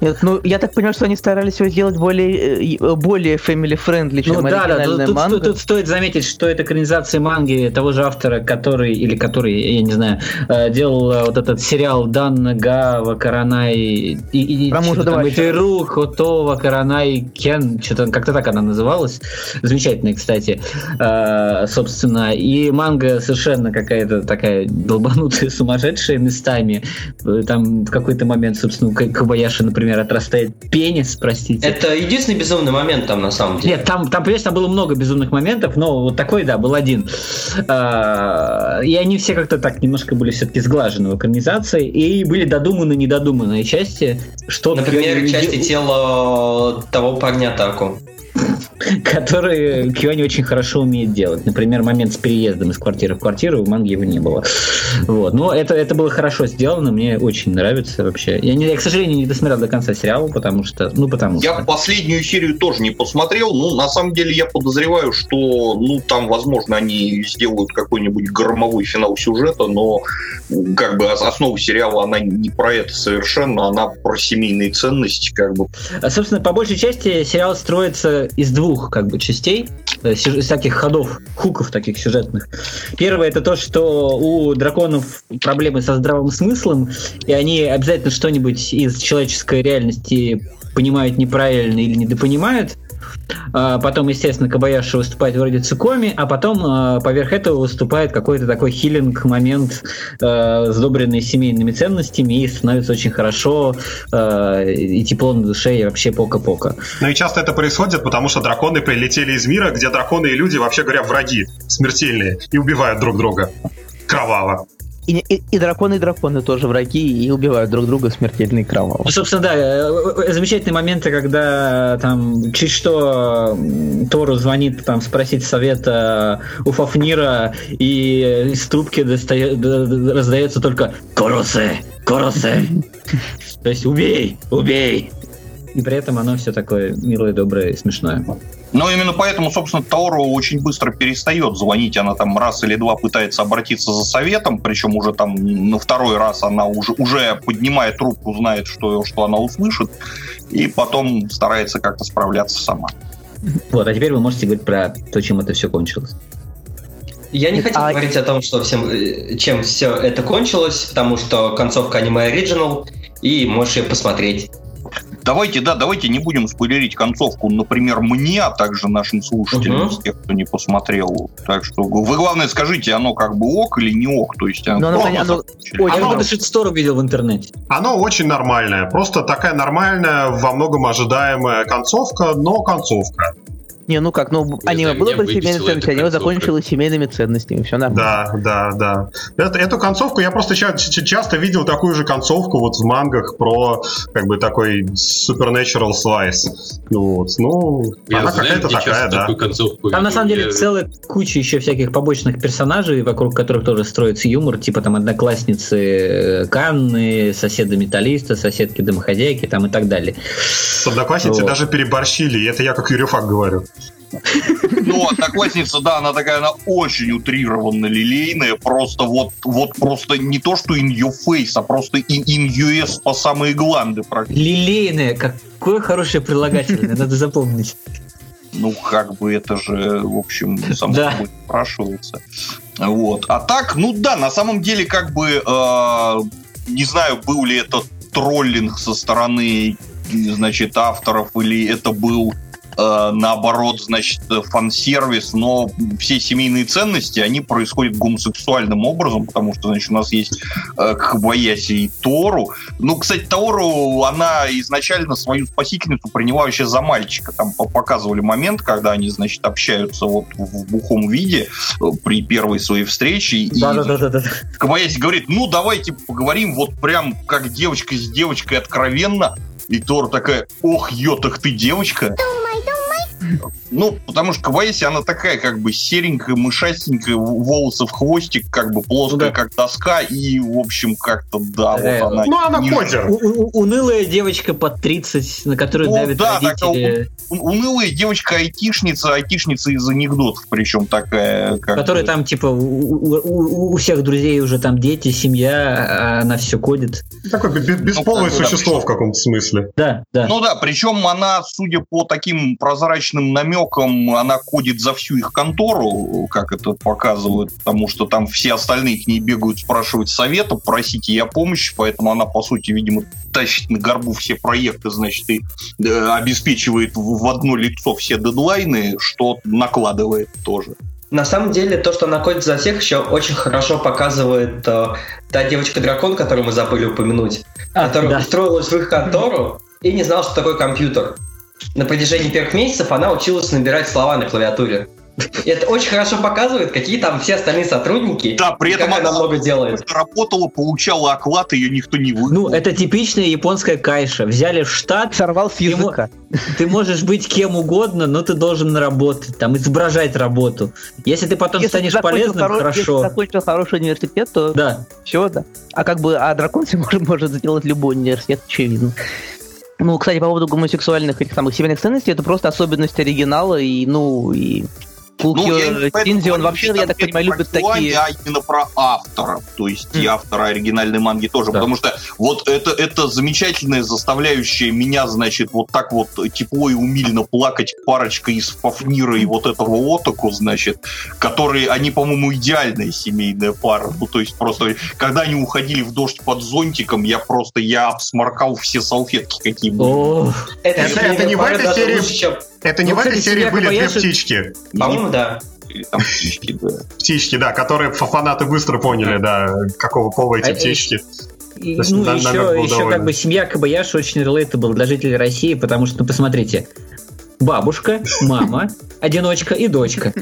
Speaker 3: Нет, ну, я так понимаю, что они старались его сделать более, э, более family-friendly, чем ну, да, да, тут,
Speaker 1: манга. Тут, тут стоит заметить, что это экранизация манги того же автора, который, или который, я не знаю, э, делал э, вот этот сериал Дан Гава, Каранай, и, и, Про мужа там, Итеру, Хотова, Каранай, Кен, что-то как-то так она называлась. Замечательная, кстати собственно, и манга совершенно какая-то такая долбанутая, сумасшедшая местами. Там в какой-то момент, собственно, у Кабаяши, например, отрастает пенис, простите.
Speaker 4: Это единственный безумный момент там, на самом деле.
Speaker 1: Нет, там, там, понимаешь, там было много безумных моментов, но вот такой, да, был один. А, и они все как-то так немножко были все-таки сглажены в экранизации, и были додуманы недодуманные части, что...
Speaker 4: Например, части тела того парня Таку.
Speaker 1: который Киони очень хорошо умеет делать. Например, момент с переездом из квартиры в квартиру, в манге его не было. Вот. Но это, это было хорошо сделано, мне очень нравится вообще. Я, не, я, к сожалению, не досмотрел до конца сериала, потому что... Ну, потому
Speaker 2: я
Speaker 1: что...
Speaker 2: последнюю серию тоже не посмотрел, но на самом деле я подозреваю, что, ну, там, возможно, они сделают какой-нибудь громовой финал сюжета, но как бы основа сериала, она не про это совершенно, она про семейные ценности, как бы.
Speaker 1: А, собственно, по большей части сериал строится из двух двух как бы частей, э, всяких ходов, хуков таких сюжетных. Первое это то, что у драконов проблемы со здравым смыслом, и они обязательно что-нибудь из человеческой реальности понимают неправильно или недопонимают. А потом, естественно, Кабаяши выступает вроде Цикоми, а потом а, поверх этого выступает какой-то такой хилинг-момент, а, сдобренный семейными ценностями, и становится очень хорошо, и тепло на душе, и вообще пока-пока.
Speaker 6: Ну и часто это происходит, потому что драконы прилетели из мира, где драконы и люди, вообще говоря, враги смертельные, и убивают друг друга кроваво.
Speaker 3: И, и, и драконы, и драконы тоже враги и убивают друг друга смертельно и кроваво.
Speaker 1: Ну, собственно, да, э, э, замечательные моменты, когда там чуть что Тору звонит там спросить совета у Фафнира, и из трубки достает, раздается только «Коросе! Коросе!» То есть «Убей! Убей!» И при этом оно все такое милое, доброе и смешное.
Speaker 2: Но именно поэтому, собственно, Тауру очень быстро перестает звонить. Она там раз или два пытается обратиться за советом, причем уже там на второй раз она уже, уже поднимает трубку, знает, что, что она услышит, и потом старается как-то справляться сама.
Speaker 1: Вот, а теперь вы можете говорить про то, чем это все кончилось.
Speaker 4: Я не хотел а... говорить о том, что всем, э, чем все это кончилось, потому что концовка аниме оригинал, и можешь ее посмотреть.
Speaker 2: Давайте, да, давайте не будем спойлерить концовку, например, мне, а также нашим слушателям, угу. тех, кто не посмотрел. Так что вы, главное, скажите, оно как бы ок или не ок? То есть,
Speaker 1: оно, оно, оно, оно, я оно, шитстор видел в интернете.
Speaker 6: Оно очень нормальное. Просто такая нормальная, во многом ожидаемая концовка, но концовка.
Speaker 3: Не, ну как, ну аниме было про семейные ценности, аниме закончилось семейными ценностями, все нормально.
Speaker 6: Да, да, да. Это, эту концовку я просто ча- часто видел такую же концовку вот в мангах про как бы такой supernatural slice. Ну, вот, ну,
Speaker 1: я она какая-то такая, да. Концовку Там на самом деле я... целая куча еще всяких побочных персонажей, вокруг которых тоже строится юмор, типа там одноклассницы э, Канны, соседа металлиста, соседки домохозяйки там и так далее.
Speaker 6: С одноклассницей вот. даже переборщили, и это я как Юрифак говорю.
Speaker 2: Ну, одноклассница, да, она такая, она очень утрированно лилейная, просто вот, вот просто не то, что in your face, а просто in, in US по самые гланды.
Speaker 1: Лилейная, какое хорошее прилагательное, надо запомнить.
Speaker 2: Ну, как бы это же, в общем, само да. собой спрашивается. Вот. А так, ну да, на самом деле, как бы, э, не знаю, был ли это троллинг со стороны, значит, авторов, или это был наоборот, значит, фан-сервис, но все семейные ценности, они происходят гомосексуальным образом, потому что, значит, у нас есть э, Хабаяси и Тору. Ну, кстати, Тору, она изначально свою спасительницу приняла вообще за мальчика. Там показывали момент, когда они, значит, общаются вот в бухом виде э, при первой своей встрече. Да, и да, да, да, да. Хабаяси говорит, ну, давайте поговорим вот прям как девочка с девочкой откровенно. И Тор такая, ох, ё, так ты девочка? Mm-hmm. Ну, потому что Квайси, она такая, как бы, серенькая, мышастенькая, волосы в хвостик, как бы, плоская, ну, да. как доска, и, в общем, как-то, да,
Speaker 1: э, вот она... Ну, она не... кодер. унылая девочка под 30, на которую ну, давят да, родители.
Speaker 2: Так, унылая девочка-айтишница, айтишница из анекдотов, причем такая...
Speaker 1: Как Которая бы... там, типа, у, у, у всех друзей уже там дети, семья, а она все кодит.
Speaker 6: Такое бесполое ну, существо да, в каком-то смысле.
Speaker 1: Да, да.
Speaker 2: Ну да, причем она, судя по таким прозрачным необычным намеком она кодит за всю их контору, как это показывают, потому что там все остальные к ней бегают спрашивать совета, просить ее помощи, поэтому она, по сути, видимо, тащит на горбу все проекты, значит, и э, обеспечивает в одно лицо все дедлайны, что накладывает тоже.
Speaker 4: На самом деле, то, что она кодит за всех, еще очень хорошо показывает э, та девочка-дракон, которую мы забыли упомянуть, а, которая да. устроилась в их контору и не знала, что такое компьютер на протяжении первых месяцев она училась набирать слова на клавиатуре. И это очень хорошо показывает, какие там все остальные сотрудники.
Speaker 2: Да, при этом
Speaker 4: она много делает.
Speaker 2: Работала, получала оклад, ее никто не выгнал.
Speaker 1: Ну, это типичная японская кайша. Взяли в штат.
Speaker 3: Сорвал с языка.
Speaker 1: Ты, ты можешь быть кем угодно, но ты должен работать, там, изображать работу. Если ты потом если станешь полезным, хоро... хорошо. Если
Speaker 3: закончил хороший университет, то
Speaker 1: да.
Speaker 3: все, да. А как бы, а дракон может, может сделать любой университет, очевидно. Ну, кстати, по поводу гомосексуальных этих самых семейных ценностей, это просто особенность оригинала, и, ну, и Пулкио ну, Тинзи, он вообще, я так понимаю, любит такие...
Speaker 2: А именно про авторов, то есть mm. и автора оригинальной манги тоже, да. потому что вот это, это замечательное, заставляющее меня, значит, вот так вот тепло и умильно плакать парочка из Фафнира и вот этого Отаку, значит, которые, они, по-моему, идеальная семейная пара, ну, то есть просто, когда они уходили в дождь под зонтиком, я просто, я обсморкал все салфетки, какие были.
Speaker 6: Это, это, это не в этой серии... Это не ну, в этой серии были две птички.
Speaker 4: По-моему, да.
Speaker 6: Там птички, да. Птички, да, которые фанаты быстро поняли, да, какого пола эти а, птички.
Speaker 1: И, ну, на, еще, еще как бы семья Кабаяши очень relatable для жителей России, потому что, ну, посмотрите, бабушка, мама, одиночка и дочка.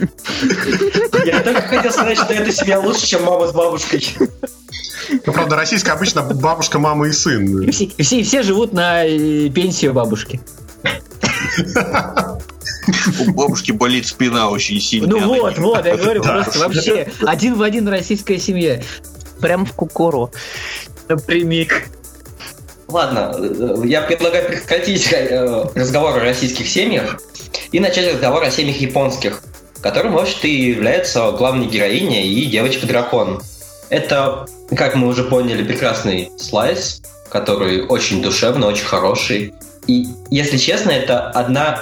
Speaker 4: Я только хотел сказать, что эта семья лучше, чем мама с бабушкой.
Speaker 6: Ну, правда, российская обычно бабушка, мама и сын.
Speaker 1: И все, все, все живут на э, пенсию бабушки.
Speaker 2: У бабушки болит спина очень сильно.
Speaker 1: Ну вот, вот, я говорю, просто вообще один в один российская семья.
Speaker 3: Прям в кукуру.
Speaker 1: Напрямик.
Speaker 4: Ладно, я предлагаю прекратить э, разговор о российских семьях и начать разговор о семьях японских, которым, может, и является главной героиней и девочка-дракон. Это, как мы уже поняли, прекрасный слайс, который очень душевный, очень хороший. И, если честно, это одна...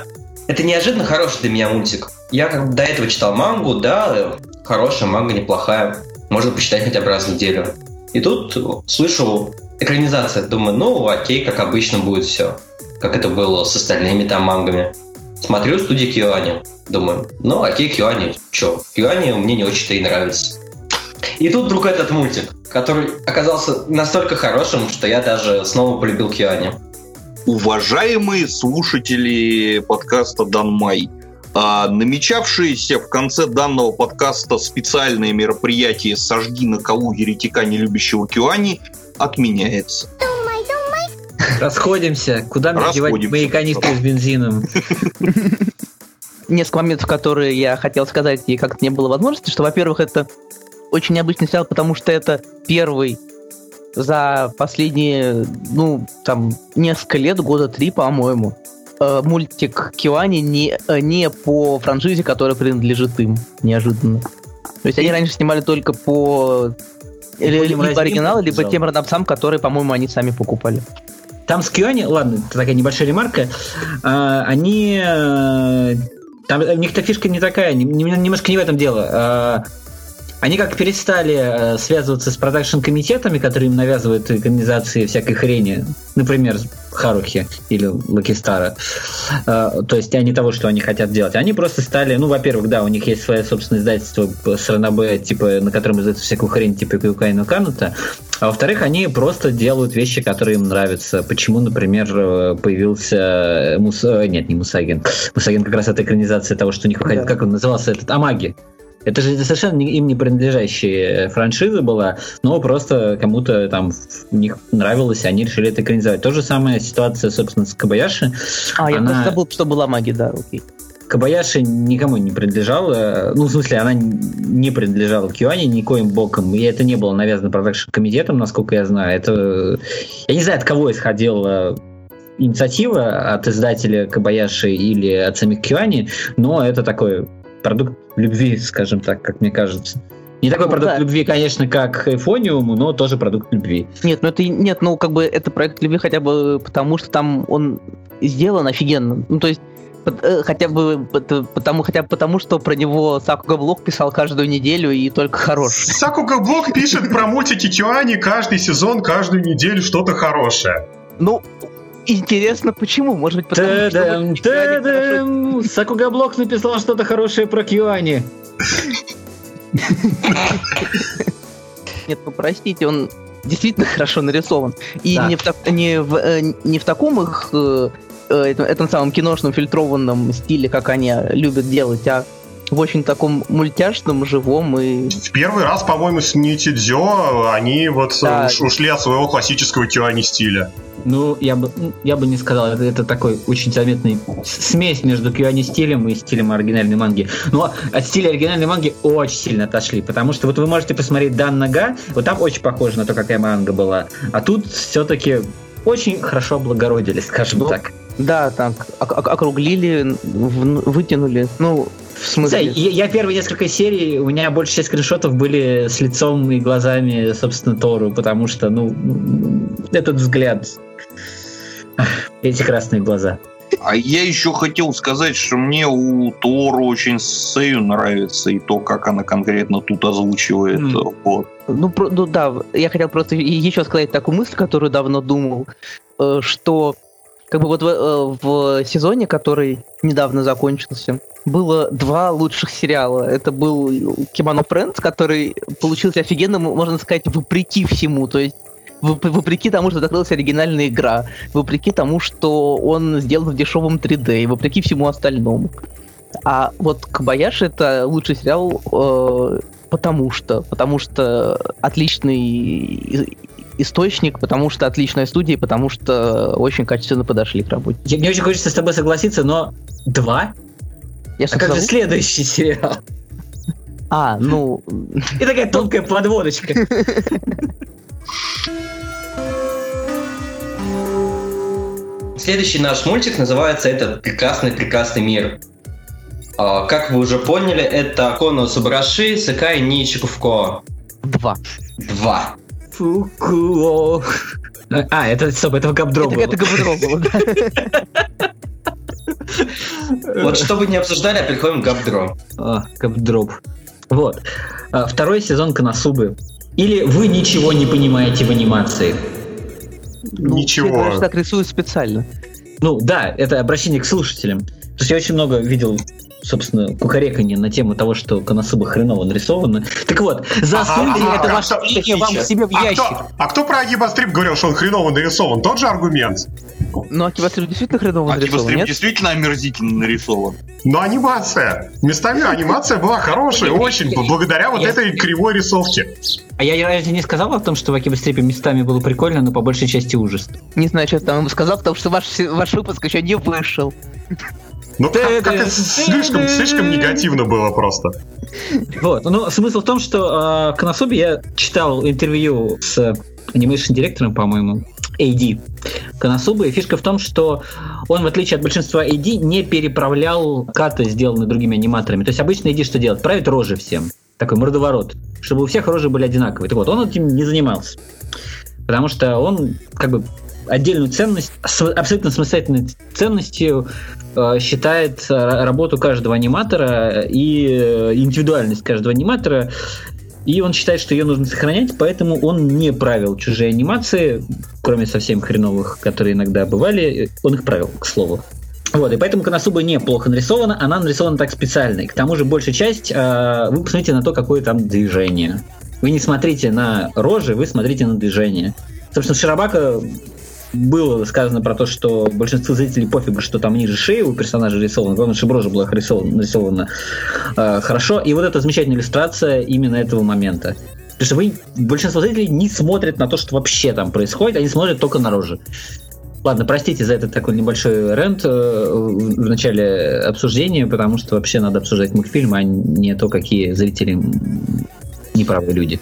Speaker 4: Это неожиданно хороший для меня мультик. Я как до этого читал мангу, да, хорошая манга, неплохая. Можно почитать хотя бы раз в неделю. И тут слышу экранизация. Думаю, ну окей, как обычно будет все. Как это было с остальными там мангами. Смотрю студии Киоани. Думаю, ну окей, Киоани, чё? Киоани мне не очень-то и нравится. И тут вдруг этот мультик, который оказался настолько хорошим, что я даже снова полюбил Киоани.
Speaker 2: Уважаемые слушатели подкаста Данмай, а намечавшиеся в конце данного подкаста специальное мероприятие «Сожги на колу еретика, не любящего Кюани» отменяется.
Speaker 1: Расходимся. Куда мне девать мои канистры с бензином?
Speaker 3: Несколько моментов, которые я хотел сказать, и как-то не было возможности, что, во-первых, это очень необычный сериал, потому что это первый за последние, ну, там, несколько лет, года три, по-моему, э, мультик Киоани не, э, не по франшизе, которая принадлежит им, неожиданно. То есть они раньше снимали только по или, либо оригинал, либо тем родопсам, которые, по-моему, они сами покупали.
Speaker 1: Там с Киоани, ладно, это такая небольшая ремарка, а, они... Э, там, у них-то фишка не такая, немножко не в этом дело. Они как перестали э, связываться с продакшн-комитетами, которые им навязывают экранизации всякой хрени, например, Харухи или Лакистара, э, то есть они того, что они хотят делать. Они просто стали, ну, во-первых, да, у них есть свое собственное издательство с РНБ, типа, на котором издается всякую хрень, типа Кюкайну Канута, а во-вторых, они просто делают вещи, которые им нравятся. Почему, например, э, появился Мус... Нет, не Мусагин. Мусагин как раз это экранизация того, что у них выходит, да. как он назывался, этот Амаги. Это же совершенно им не принадлежащая франшиза была, но просто кому-то там в них нравилось, и они решили это экранизовать. То же самая ситуация, собственно, с Кабаяши.
Speaker 3: А, она... я просто забыл, что была магия, да, окей.
Speaker 1: Кабаяши никому не принадлежала, ну, в смысле, она не принадлежала Кьюане никоим боком, и это не было навязано продакшн-комитетом, насколько я знаю. Это... Я не знаю, от кого исходила инициатива, от издателя Кабаяши или от самих Кьюани, но это такой продукт любви, скажем так, как мне кажется. Не такой ну, продукт да. любви, конечно, как Эйфониум, но тоже продукт любви.
Speaker 3: Нет, ну это нет, ну как бы это проект любви хотя бы потому, что там он сделан офигенно. Ну то есть э, хотя бы потому, хотя бы потому, что про него Сакуга Блок писал каждую неделю и только хорош.
Speaker 6: Сакуга Блок пишет про мультики Кюани каждый сезон, каждую неделю что-то хорошее.
Speaker 3: Ну, Интересно, почему? Может быть, потому
Speaker 1: что... Та-дам, Сакуга Блок написал что-то хорошее про Кьюани.
Speaker 3: Нет, ну простите, он действительно хорошо нарисован. И да. не, в, не, в, э, не в таком их э, э, этом, этом самом киношном фильтрованном стиле, как они любят делать, а в очень таком мультяшном, живом и...
Speaker 6: В первый раз, по-моему, с Нитидзё они вот да. ушли от своего классического Киоани стиля.
Speaker 1: Ну, я бы, ну, я бы не сказал, это, это такой очень заметный смесь между Киоани стилем и стилем оригинальной манги. Но от стиля оригинальной манги очень сильно отошли, потому что вот вы можете посмотреть Дан Нага, вот там очень похоже на то, какая манга была, а тут все-таки очень хорошо облагородили, скажем ну, так.
Speaker 3: Да, так, округлили, вытянули. Ну,
Speaker 1: В смысле? Я, я первые несколько серий, у меня больше всех скриншотов были с лицом и глазами, собственно, Тору, потому что, ну, этот взгляд, эти красные глаза.
Speaker 2: А я еще хотел сказать, что мне у Тору очень Сею нравится, и то, как она конкретно тут озвучивает. Mm. Вот.
Speaker 3: Ну, про, ну да, я хотел просто еще сказать такую мысль, которую давно думал, э, что как бы вот в, э, в сезоне, который недавно закончился, было два лучших сериала. Это был Кимоно Френдс, который получился офигенным, можно сказать, вопреки всему. То есть вопреки тому, что закрылась оригинальная игра, вопреки тому, что он сделан в дешевом 3D, и вопреки всему остальному. А вот Кабаяши это лучший сериал, э, потому что, потому что отличный источник, потому что отличная студия, потому что очень качественно подошли к работе.
Speaker 1: Мне очень хочется с тобой согласиться, но два? Я а как же следующий сериал?
Speaker 3: А, ну...
Speaker 1: И такая тонкая подводочка.
Speaker 4: Следующий наш мультик называется «Этот прекрасный-прекрасный мир». А, как вы уже поняли, это Коно Субараши Сакай Ничикувко.
Speaker 3: Два.
Speaker 4: Два.
Speaker 1: Фукуо. А, это, стоп, это Габдро
Speaker 3: Это, это Габдро было, да.
Speaker 4: Вот что вы не обсуждали, а переходим к Габдро.
Speaker 1: А, Габдроп. Вот. А, второй сезон Коносубы. Или вы ничего не понимаете в анимации?
Speaker 6: Ну, Ничего. Мне
Speaker 3: кажется, так рисуют специально.
Speaker 1: Ну да, это обращение к слушателям. То есть я очень много видел собственно, кукареканье на тему того, что Коносуба хреново нарисовано. Так вот, засуньте ага, это ваше мнение вам к себе в
Speaker 6: а
Speaker 1: ящик.
Speaker 6: Кто, а кто про Акибастрип говорил, что он хреново нарисован? Тот же аргумент.
Speaker 3: Ну, Акибастрип действительно хреново нарисован,
Speaker 2: Акибастрип действительно омерзительно нарисован.
Speaker 6: Но анимация. Местами анимация была хорошая, очень, благодаря вот этой кривой рисовке.
Speaker 1: А я разве не сказал о том, что в Акибастрипе местами было прикольно, но по большей части ужас?
Speaker 3: Не знаю, что там сказал, потому что ваш, ваш выпуск еще не вышел.
Speaker 6: Ну, как, как слишком, слишком негативно было просто.
Speaker 1: Вот, ну, смысл в том, что э, Коносуби я читал интервью с анимейшн-директором, по-моему, AD Коносубы. И фишка в том, что он, в отличие от большинства AD, не переправлял каты, сделанные другими аниматорами. То есть обычно AD что делает? Правит рожи всем. Такой мордоворот. Чтобы у всех рожи были одинаковые. Так вот, он этим не занимался. Потому что он как бы отдельную ценность, абсолютно самостоятельной ценностью э, считает работу каждого аниматора и э, индивидуальность каждого аниматора. И он считает, что ее нужно сохранять, поэтому он не правил чужие анимации, кроме совсем хреновых, которые иногда бывали, он их правил, к слову. Вот, и поэтому Коносуба неплохо нарисована, она нарисована так специально. И к тому же большая часть, э, вы посмотрите на то, какое там движение. Вы не смотрите на рожи, вы смотрите на движение. Собственно, Широбака было сказано про то, что большинству зрителей пофигу, что там ниже шеи у персонажа рисовано, главное, чтобы рожа была нарисована, нарисована э, хорошо. И вот эта замечательная иллюстрация именно этого момента. Потому что вы, большинство зрителей не смотрят на то, что вообще там происходит, они смотрят только на рожи. Ладно, простите за этот такой небольшой рент э, в начале обсуждения, потому что вообще надо обсуждать мультфильм, а не то, какие зрители неправые люди.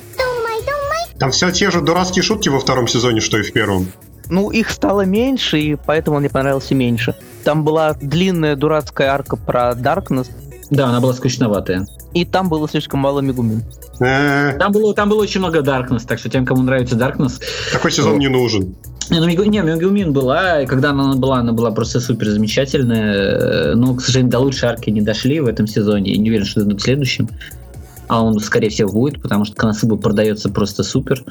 Speaker 6: Там все те же дурацкие шутки во втором сезоне, что и в первом.
Speaker 3: Ну, их стало меньше, и поэтому он мне понравился меньше. Там была длинная дурацкая арка про Darkness.
Speaker 1: Да, она была скучноватая.
Speaker 3: И там было слишком мало Мегумин.
Speaker 1: Там было, там было очень много Darkness, так что тем, кому нравится Darkness...
Speaker 6: Такой сезон не нужен.
Speaker 1: Не, ну, Мегу, не, Мегумин была, и когда она была, она была просто супер замечательная. Но, к сожалению, до лучшей арки не дошли в этом сезоне. Я не уверен, что это в следующем. А он, скорее всего, будет, потому что Коносуба продается просто супер.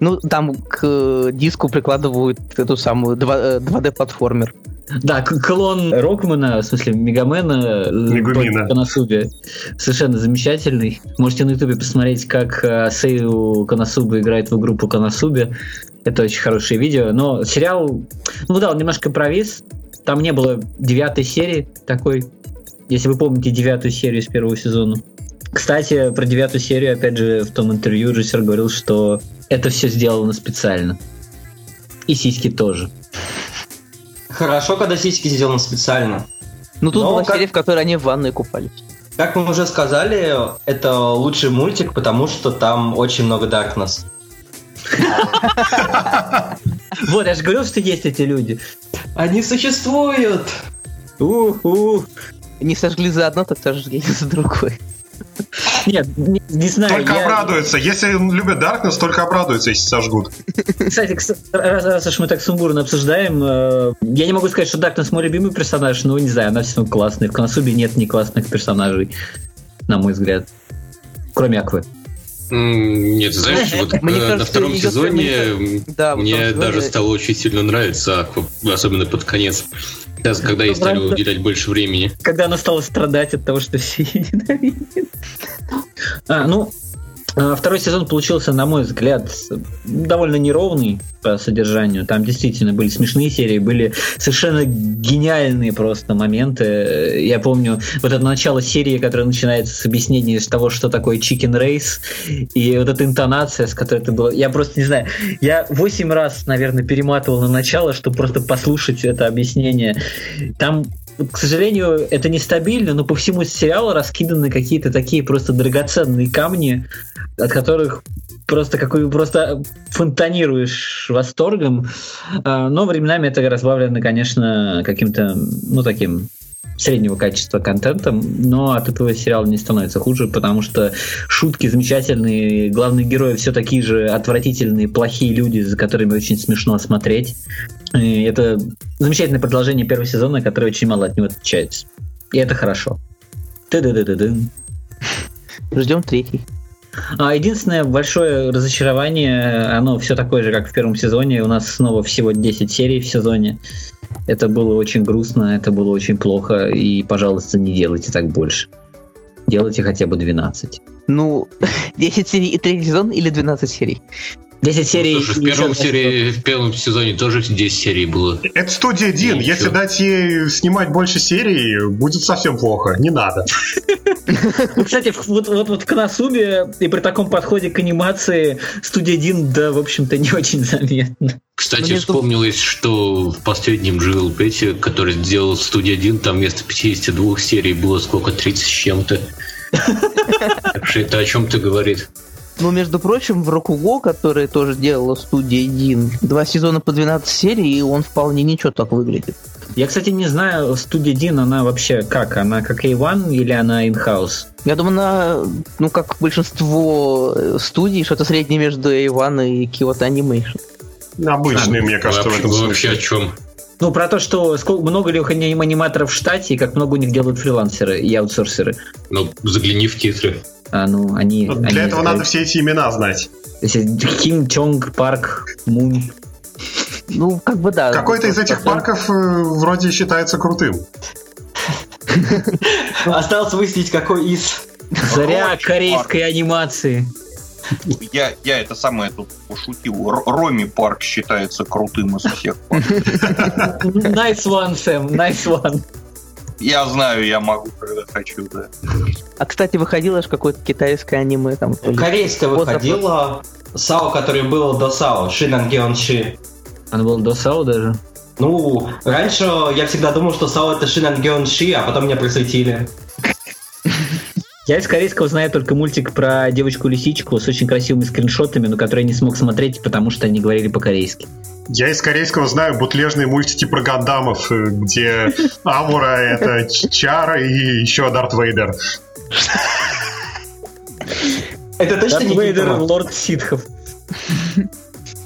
Speaker 3: Ну, там к э, диску прикладывают эту самую 2D-платформер.
Speaker 1: Э, да, клон Рокмана, в смысле Мегамена,
Speaker 6: э, Мегумина.
Speaker 1: Коносубе. Совершенно замечательный. Можете на ютубе посмотреть, как Сею Коносуба играет в игру по Коносубе. Это очень хорошее видео. Но сериал, ну да, он немножко провис. Там не было девятой серии такой. Если вы помните девятую серию с первого сезона. Кстати, про девятую серию, опять же, в том интервью режиссер говорил, что это все сделано специально. И сиськи тоже.
Speaker 4: Хорошо, когда сиськи сделаны специально.
Speaker 3: Ну тут Но была как... серия, в которой они в ванной купались.
Speaker 4: Как мы уже сказали, это лучший мультик, потому что там очень много Darkness.
Speaker 1: Вот, я же говорил, что есть эти люди.
Speaker 4: Они существуют.
Speaker 1: У-у.
Speaker 3: Не сожгли за одно, так сожгли за другое.
Speaker 1: Нет, не, не знаю.
Speaker 6: Только
Speaker 1: я...
Speaker 6: обрадуются. Если любят Darkness, только обрадуются, если сожгут.
Speaker 1: Кстати, раз, раз уж мы так сумбурно обсуждаем, э, я не могу сказать, что Darkness мой любимый персонаж, но не знаю, она все равно классная. В Коносубе нет не классных персонажей, на мой взгляд. Кроме Аквы.
Speaker 5: Нет, знаешь, вот мне э, на втором сезоне да, мне даже стало очень сильно нравиться Аква, особенно под конец. Сейчас, когда ей стали уделять больше времени.
Speaker 1: Когда она стала страдать от того, что все ненавидят. А, ну, Второй сезон получился, на мой взгляд, довольно неровный по содержанию. Там действительно были смешные серии, были совершенно гениальные просто моменты. Я помню вот это начало серии, которая начинается с объяснения того, что такое Chicken Race, и вот эта интонация, с которой это было... Я просто не знаю, я восемь раз, наверное, перематывал на начало, чтобы просто послушать это объяснение. Там к сожалению, это нестабильно, но по всему сериалу раскиданы какие-то такие просто драгоценные камни, от которых просто какой просто фонтанируешь восторгом. А, но временами это разбавлено, конечно, каким-то, ну, таким среднего качества контентом, но от этого сериал не становится хуже, потому что шутки замечательные, главные герои все такие же отвратительные, плохие люди, за которыми очень смешно смотреть. И это замечательное продолжение первого сезона, которое очень мало от него отличается. И это хорошо.
Speaker 3: Ждем третий.
Speaker 1: А единственное большое разочарование, оно все такое же, как в первом сезоне. У нас снова всего 10 серий в сезоне. Это было очень грустно, это было очень плохо. И, пожалуйста, не делайте так больше. Делайте хотя бы 12.
Speaker 3: Ну, 10 серий и третий сезон или 12 серий?
Speaker 1: 10 ну, серий. Ну,
Speaker 5: слушай, в, первом серии, в первом сезоне тоже 10 серий было.
Speaker 6: Это студия Дин. Если дать ей снимать больше серий, будет совсем плохо. Не надо.
Speaker 1: Ну, кстати, вот, вот, вот в Коносубе и при таком подходе к анимации студия Дин, да, в общем-то, не очень заметно.
Speaker 5: Кстати, между... вспомнилось, что в последнем GLP, который сделал студия Дин, там вместо 52 серий было сколько, 30 с чем-то. Так что это о чем-то говорит.
Speaker 3: Ну, между прочим, в Рокуго, который тоже делала студия Дин, два сезона по 12 серий, и он вполне ничего так выглядит.
Speaker 1: Я, кстати, не знаю, студия Дин, она вообще как? Она как A1 или она in-house?
Speaker 3: Я думаю, она, ну, как большинство студий, что-то среднее между A1 и Kyoto Animation.
Speaker 6: Обычные, а, мне кажется,
Speaker 5: вообще, в этом смысле. Вообще о чем?
Speaker 1: Ну, про то, что сколько, много ли у них аниматоров в штате, и как много у них делают фрилансеры и аутсорсеры.
Speaker 5: Ну, загляни в титры.
Speaker 1: А, ну, они...
Speaker 6: Для
Speaker 1: они,
Speaker 6: этого надо все эти имена знать.
Speaker 1: Ким, Чонг, Парк, Мун.
Speaker 3: Ну, как бы да.
Speaker 6: Какой-то из этих парков э, вроде считается крутым.
Speaker 1: Осталось выяснить, какой из. Заря корейской анимации.
Speaker 2: Я, я это самое тут пошутил. Роми парк считается крутым из всех
Speaker 1: Nice one, Сэм, nice one.
Speaker 2: Я знаю, я могу, когда хочу, да.
Speaker 3: А, кстати, выходило же какое-то китайское аниме там.
Speaker 4: Корейское выходило. САО, который был до САО, Шинан Геон Ши.
Speaker 1: Оно было до САО даже?
Speaker 4: Ну, раньше я всегда думал, что САО это Шинан Геон Ши, а потом меня просветили.
Speaker 1: Я из корейского знаю только мультик про девочку-лисичку с очень красивыми скриншотами, но который я не смог смотреть, потому что они говорили по-корейски.
Speaker 6: Я из корейского знаю бутлежные мультики про Гандамов, э, где Амура — это Чара и еще Дарт Вейдер.
Speaker 1: Это точно Дарт не Вейдер, лорд ситхов.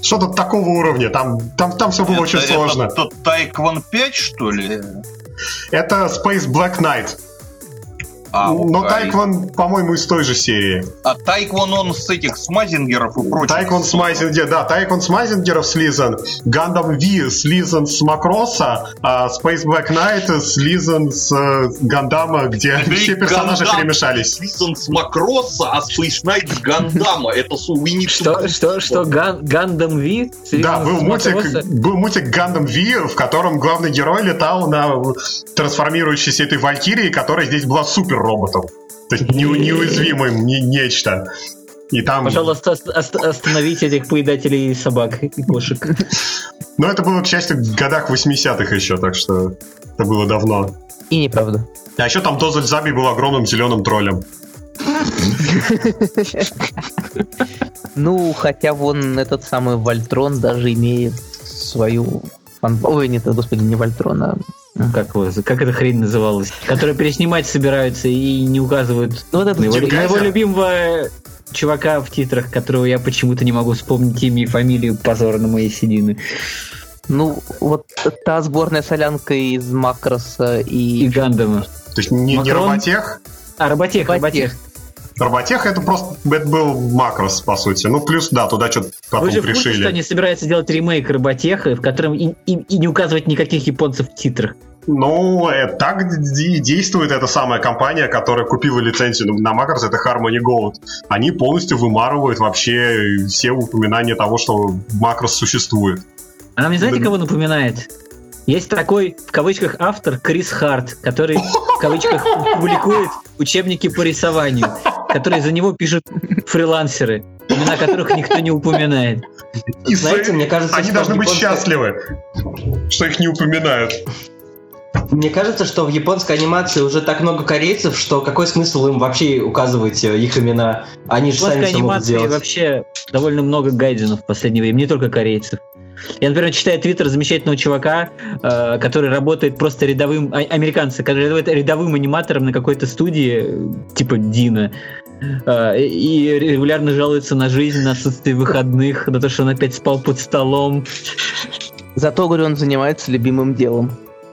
Speaker 6: Что-то такого уровня, там, там, там все было это, очень сложно.
Speaker 2: Это Тайкван 5, что ли?
Speaker 6: Это Space Black Knight. А, Но а, Тайкван, по-моему, из той же серии.
Speaker 2: А Тайкван он с этих с Мазингеров и прочее.
Speaker 6: Тайкван с Мазингеров, да, Тайкван с Мазингеров слизан, Гандам Ви слизан с Макроса, а Space Black Knight слизан с э, Гандама, где да все персонажи Гандам перемешались.
Speaker 2: Слизан с Макроса, а Space Knight с Гандама. Это
Speaker 1: we Что, что, что, Гандам Ви?
Speaker 6: Да, был мультик, был мультик Гандам Ви, в котором главный герой летал на трансформирующейся этой Валькирии, которая здесь была супер роботом. То есть не, неуязвимым, не, нечто. И там...
Speaker 1: Пожалуйста, остановите этих поедателей собак и кошек.
Speaker 6: Ну, это было, к счастью, в годах 80-х еще, так что это было давно.
Speaker 3: И неправда.
Speaker 6: А еще там Дозель Заби был огромным зеленым троллем.
Speaker 3: Ну, хотя вон этот самый Вольтрон даже имеет свою... Ой, нет, господи, не Вольтрон, а
Speaker 1: как, его, как эта хрень называлась, которые переснимать собираются и не указывают
Speaker 3: Ну, вот это
Speaker 1: на его,
Speaker 6: Джим
Speaker 1: на его
Speaker 6: Кайзер?
Speaker 1: любимого чувака в титрах, которого я почему-то не могу вспомнить имя и фамилию, позор на моей седины.
Speaker 3: Ну, вот та сборная солянка из Макроса
Speaker 1: И
Speaker 3: и...
Speaker 1: Гандама.
Speaker 6: То есть не, не
Speaker 1: Макрон?
Speaker 6: роботех?
Speaker 1: А, Роботех, Роботех.
Speaker 6: Роботех это просто это был макрос, по сути. Ну, плюс, да, туда что-то потом
Speaker 1: Вы же в курсе,
Speaker 6: пришили.
Speaker 1: что они собираются делать ремейк Роботеха, в котором и, и- и не указывать никаких японцев в титрах?
Speaker 6: Ну, э, так действует эта самая компания, которая купила лицензию на Макрос, это Harmony Gold. Они полностью вымарывают вообще все упоминания того, что Макрос существует.
Speaker 1: Она мне знаете,
Speaker 6: Да.
Speaker 1: кого напоминает? Есть такой, в кавычках, автор Крис Харт, который, в кавычках, публикует учебники по рисованию, которые за него пишут фрилансеры, имена которых никто не упоминает.
Speaker 6: И
Speaker 4: Знаете, мне кажется,
Speaker 6: они должны быть
Speaker 4: японской-
Speaker 6: счастливы, что их не упоминают.
Speaker 4: Мне кажется, что в японской анимации уже так много корейцев, что какой смысл им вообще указывать э, их имена? Они же сами все могут
Speaker 1: анимации
Speaker 4: сделать.
Speaker 1: вообще довольно много гайденов в последнее время, не только корейцев. Я, например, читаю твиттер замечательного чувака, э, который работает просто рядовым, а- американца, который работает рядовым аниматором на какой-то студии, типа Дина, э, и регулярно жалуется на жизнь, на отсутствие выходных, на то, что он опять спал под столом.
Speaker 3: Зато, говорю, он занимается любимым делом.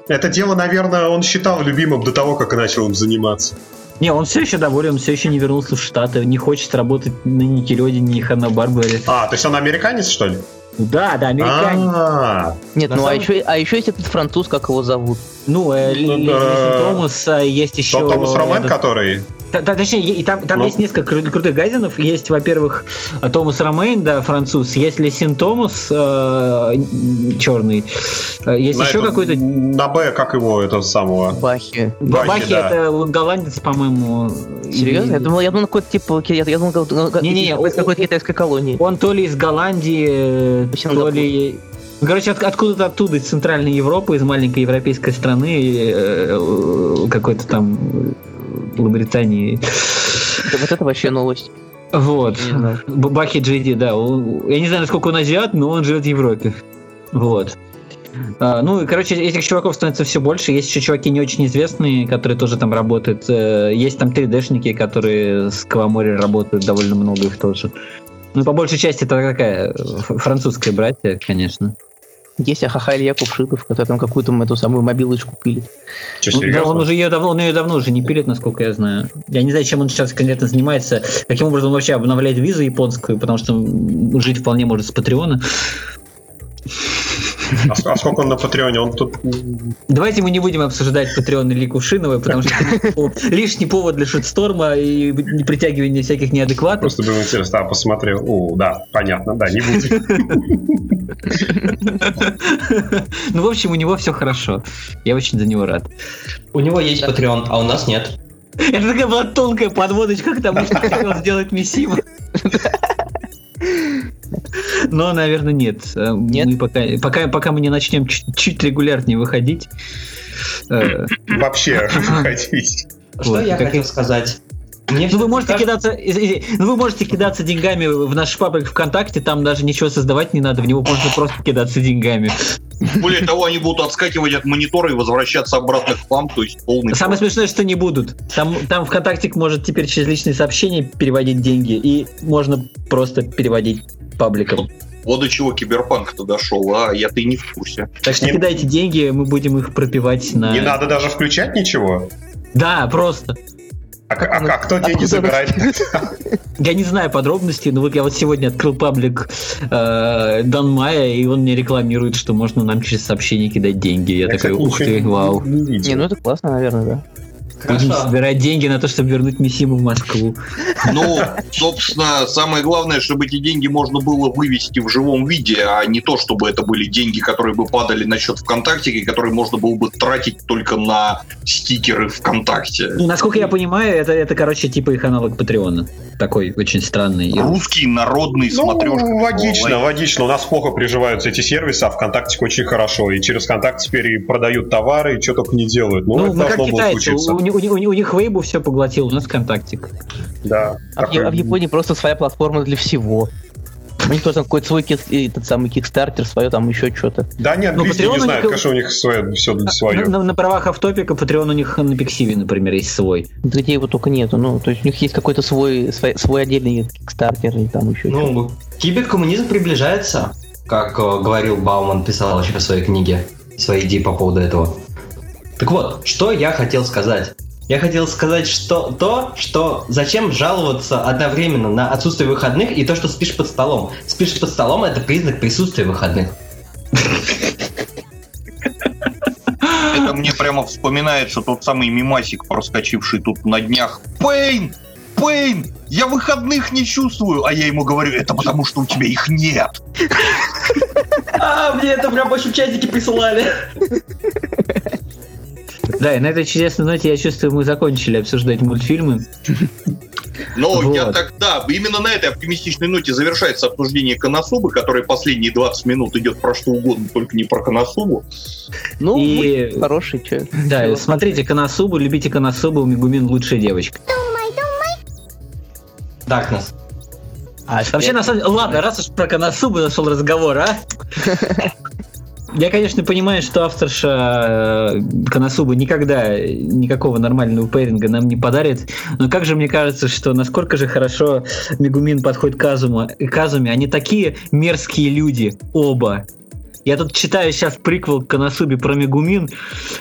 Speaker 6: Это дело, наверное, он считал любимым до того, как начал им заниматься.
Speaker 1: Не, он все еще доволен, он все еще не вернулся в Штаты, не хочет работать на Никелодине и Ханна Барбаре.
Speaker 6: А, то есть он американец, что ли?
Speaker 1: Да, да, американец.
Speaker 6: А,
Speaker 3: Нет,
Speaker 4: На
Speaker 3: ну а еще, а еще есть этот француз, как его зовут.
Speaker 1: Ну, э,
Speaker 6: Ну, да.
Speaker 1: Томас, а есть еще...
Speaker 6: Томас Ромен,
Speaker 1: этот-
Speaker 6: который...
Speaker 1: Та- точнее, и там, там
Speaker 6: Ну.
Speaker 1: есть несколько кру- крутых гайденов. Есть, во-первых, Томас Ромейн, да, француз. Есть Лесин Томас, э, черный. Э, Есть
Speaker 6: на
Speaker 1: еще какой-то...
Speaker 6: На Б, как его, это самого...
Speaker 3: Бахи.
Speaker 6: Бахи,
Speaker 1: Бахи,
Speaker 6: да.
Speaker 1: это голландец, по-моему.
Speaker 3: Серьезно? Я
Speaker 1: И-
Speaker 3: думал, я думал, какой-то типа, я, я думал, как-
Speaker 1: Не-не-не,
Speaker 3: из какой-то китайской колонии.
Speaker 1: Он то ли из Голландии, э, то
Speaker 3: Сингапур.
Speaker 1: ли... Ну, Короче, от- откуда-то оттуда, из Центральной Европы, из маленькой европейской страны, э, какой-то там Лабритании.
Speaker 3: Это- Вот это вообще новость.
Speaker 1: Вот. Бахи Джейди, да. я не знаю, насколько он азиат, но он живет в Европе. Вот. А, ну, и, короче, этих чуваков становится все больше. Есть еще чуваки не очень известные, которые тоже там работают. Э, Есть там 3D-шники, которые с Кавамори работают, довольно много их тоже. Ну, по большей части это такая французская братья, конечно.
Speaker 3: Есть Ахаха Илья Кувшитов, который там какую-то эту самую мобилочку пилит.
Speaker 6: Че,
Speaker 1: Ну, Да,
Speaker 6: серьезно?
Speaker 1: он уже ее давно, он ее давно уже не пилит, насколько я знаю. Я не знаю, чем он сейчас конкретно занимается, каким образом он вообще обновляет визу японскую, потому что жить вполне может с Патреона.
Speaker 6: А, а сколько он на Патреоне? Он тут...
Speaker 1: Давайте мы не будем обсуждать Патреон или Кувшиновой, потому что это лишний повод для шитсторма и притягивания всяких неадекватов.
Speaker 6: Просто было интересно, а, посмотрел. О, да, понятно, да, не будем.
Speaker 1: Ну, в общем, у него все хорошо. Я очень за него рад.
Speaker 4: У него есть Patreon, а у нас нет.
Speaker 1: Это такая была тонкая подводочка к тому, что хотел сделать Мисима. Но, наверное, нет. Э,
Speaker 3: Нет?
Speaker 1: Мы пока, пока, пока мы не начнем чуть, чуть регулярнее выходить. э,
Speaker 6: Вообще, выходить.
Speaker 4: Что
Speaker 1: Вот,
Speaker 4: я хотел сказать? Мне
Speaker 1: Ну, вы можете
Speaker 4: кажется-
Speaker 1: кидаться, ну, вы можете кидаться деньгами в наш паблик ВКонтакте, там даже ничего создавать не надо, в него можно просто кидаться деньгами.
Speaker 2: Более того, они будут отскакивать от монитора и возвращаться обратно к вам, то есть полный...
Speaker 1: Самое смешное, что не будут. Там, там ВКонтакте может теперь через личные сообщения переводить деньги, и можно просто переводить пабликом.
Speaker 2: Вот до чего киберпанк-то дошел, а я-то и не в курсе.
Speaker 1: Так что
Speaker 6: Не-
Speaker 1: кидайте деньги, мы будем их пропивать на...
Speaker 6: Не надо даже включать ничего.
Speaker 1: Да, просто.
Speaker 6: А, а- а кто деньги
Speaker 3: Откуда
Speaker 6: забирает?
Speaker 1: Я не знаю подробностей, но вот я вот сегодня открыл паблик э, Дан Майя, и он мне рекламирует, что можно нам через сообщение кидать деньги. Я, такой,
Speaker 6: кстати,
Speaker 1: ух ты, вау.
Speaker 6: Не,
Speaker 3: ну это классно, наверное, да.
Speaker 1: Будем собирать деньги на то, чтобы вернуть Мисиму в Москву.
Speaker 2: Ну, собственно, самое главное, чтобы эти деньги можно было вывести в живом виде, а не то, чтобы это были деньги, которые бы падали на счет ВКонтакте, и которые можно было бы тратить только на стикеры ВКонтакте.
Speaker 1: Ну, насколько я понимаю, это, это, короче, типа их аналог Патреона. Такой очень странный.
Speaker 2: Русский народный смотрешка.
Speaker 6: Ну, логично, логично. У нас плохо приживаются эти сервисы, а ВКонтакте очень хорошо. И через ВКонтакте теперь и продают товары, и что только не делают. Ну,
Speaker 1: Ну,
Speaker 6: это
Speaker 1: как китайцы, у, у- у- у них Вейбу все поглотил, у нас ВКонтактик.
Speaker 6: Да.
Speaker 3: А в,
Speaker 6: Такой-
Speaker 3: а в Японии просто своя платформа для всего. У них тоже какой-то свой кик, этот самый кикстартер, свое там еще что-то.
Speaker 6: Да, они
Speaker 1: Ну, Patreon
Speaker 6: не
Speaker 1: у
Speaker 6: знают,
Speaker 1: них-
Speaker 6: конечно, у них свое, все свое.
Speaker 1: На, на- на правах автопика Patreon у них на Пиксиве, например, есть свой.
Speaker 3: Где его только нету. Ну, то есть у них есть какой-то свой, свой, свой отдельный кикстартер и там еще.
Speaker 4: Ну, киберкоммунизм приближается, как э, говорил Бауман, писал еще в своей книге свои идеи по поводу этого. Так вот, что я хотел сказать? Я хотел сказать, что то, что зачем жаловаться одновременно на отсутствие выходных и то, что спишь под столом. Спишь под столом это признак присутствия выходных.
Speaker 2: Это мне прямо вспоминается тот самый мимасик, проскочивший тут на днях. Пейн! Пейн! Я выходных не чувствую! А я ему говорю, это потому что у тебя их нет.
Speaker 4: А, мне это прям в чатике присылали.
Speaker 1: Да, и на этой чудесной ноте, я чувствую, мы закончили обсуждать мультфильмы.
Speaker 2: Но
Speaker 1: Вот.
Speaker 2: я тогда, именно на этой оптимистичной ноте завершается обсуждение Коносубы, которое последние 20 минут идет про что угодно, только не про Коносубу.
Speaker 3: Ну,
Speaker 1: И-
Speaker 3: хороший, че.
Speaker 1: Да, смотрите Коносубу, любите Коносубу, Мегумин лучшая девочка.
Speaker 4: Darkness.
Speaker 3: А,
Speaker 1: Вообще, на самом деле, ладно, раз уж про Коносубу зашел разговор, а? Я, конечно, понимаю, что авторша э, Коносубы никогда никакого нормального пейринга нам не подарит, но как же мне кажется, что насколько же хорошо Мегумин подходит к Казуму, и Казуме, они такие мерзкие люди, оба. Я тут читаю сейчас приквел к Коносубе про Мегумин.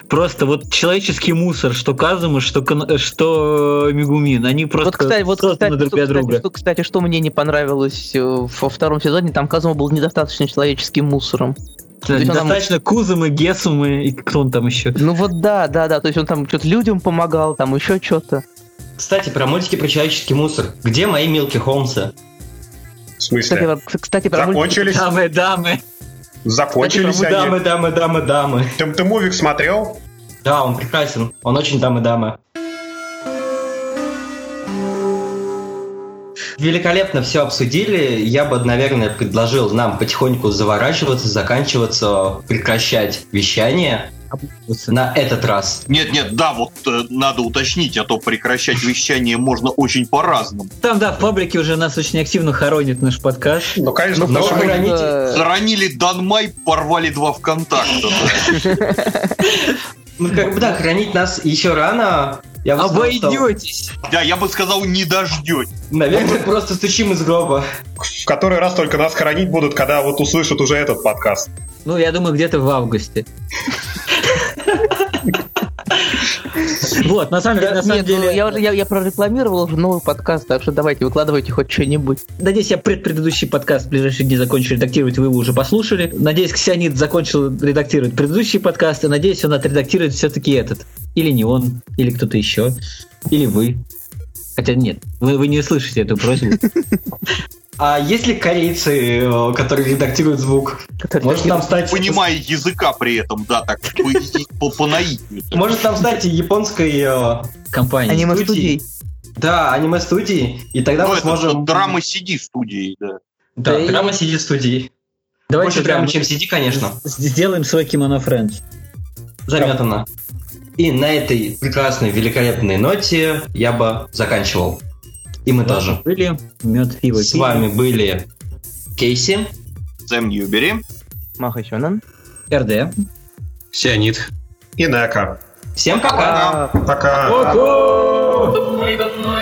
Speaker 1: Просто вот человеческий мусор, что Казума, что, Кон- что Мегумин. Они просто
Speaker 3: Вот, кстати, вот, кстати,
Speaker 1: друг для друга.
Speaker 3: что, кстати, что мне не понравилось э, во втором сезоне, там Казума был недостаточно человеческим мусором.
Speaker 1: Да,
Speaker 3: есть он там-
Speaker 1: Достаточно Кузумы, Гесумы и кто он там еще.
Speaker 3: Ну вот да, да, да, то есть он там что-то людям помогал, там еще что-то.
Speaker 4: Кстати, про мультики про человеческий мусор. Где мои Милки Холмсы?
Speaker 6: В смысле?
Speaker 3: Кстати, про- кстати, про мультики-
Speaker 6: Закончились?
Speaker 1: Дамы, дамы.
Speaker 6: Закончились
Speaker 4: Дамы, дамы,
Speaker 6: они.
Speaker 4: дамы, дамы, дамы.
Speaker 6: Ты, ты мувик смотрел?
Speaker 4: Да, он прекрасен. Он очень дамы-дамы. Великолепно все обсудили. Я бы, наверное, предложил нам потихоньку заворачиваться, заканчиваться, прекращать вещание на этот раз.
Speaker 2: Нет, нет, да, вот э, надо уточнить, а то прекращать вещание можно очень по-разному.
Speaker 1: Там, да, в паблике уже нас очень активно хоронит наш подкаст.
Speaker 6: Ну, конечно,
Speaker 3: Ну,
Speaker 6: потому
Speaker 4: храните-
Speaker 3: э,
Speaker 2: Данмай, порвали два ВКонтакта.
Speaker 4: Ну, как бы, да, хранить нас еще рано. Я бы сказал, что,
Speaker 1: Обойдетесь.
Speaker 2: Да, я бы сказал, не дождете.
Speaker 4: Наверное, просто стучим из гроба.
Speaker 6: в который раз только нас хоронить будут, когда вот услышат уже этот подкаст.
Speaker 1: Ну, я думаю, где-то в августе. Вот, на самом деле, на самом
Speaker 3: ну,
Speaker 1: деле,
Speaker 3: я, уже, я, я прорекламировал уже новый подкаст, так что давайте, выкладывайте хоть что-нибудь.
Speaker 1: надеюсь, я предпредыдущий подкаст в ближайшие дни закончу редактировать, вы его уже послушали. Надеюсь, Ксионид закончил редактировать предыдущий подкаст, и надеюсь, он отредактирует все-таки этот. Или не он, или кто-то еще, или вы. Хотя нет, вы, вы не слышите эту просьбу.
Speaker 4: А есть ли корейцы, э, которые редактируют звук?
Speaker 3: который-
Speaker 4: Может нам стать...
Speaker 2: Понимая языка при этом, да, так по, по наитию.
Speaker 4: Может нам стать японской... э,
Speaker 1: Компания.
Speaker 3: Аниме-студий.
Speaker 4: Да, аниме-студии. И тогда
Speaker 2: Ну,
Speaker 4: мы сможем...
Speaker 2: драма CD студии, да.
Speaker 4: Да, драма сидит в студии.
Speaker 1: Давайте
Speaker 4: Больше драма,
Speaker 1: прям
Speaker 4: чем CD, конечно.
Speaker 1: сделаем свой кимоно френдс.
Speaker 4: Заметано. И на этой прекрасной, великолепной ноте я бы заканчивал. И мы тоже.
Speaker 1: Были мед, пиво,
Speaker 4: С
Speaker 1: пиво.
Speaker 4: вами были Кейси.
Speaker 2: Сэм Ньюбери.
Speaker 3: Маха Сёнэн.
Speaker 1: РД.
Speaker 5: Сионит.
Speaker 6: И Нека.
Speaker 4: Всем пока!
Speaker 6: Пока.
Speaker 7: Night, night.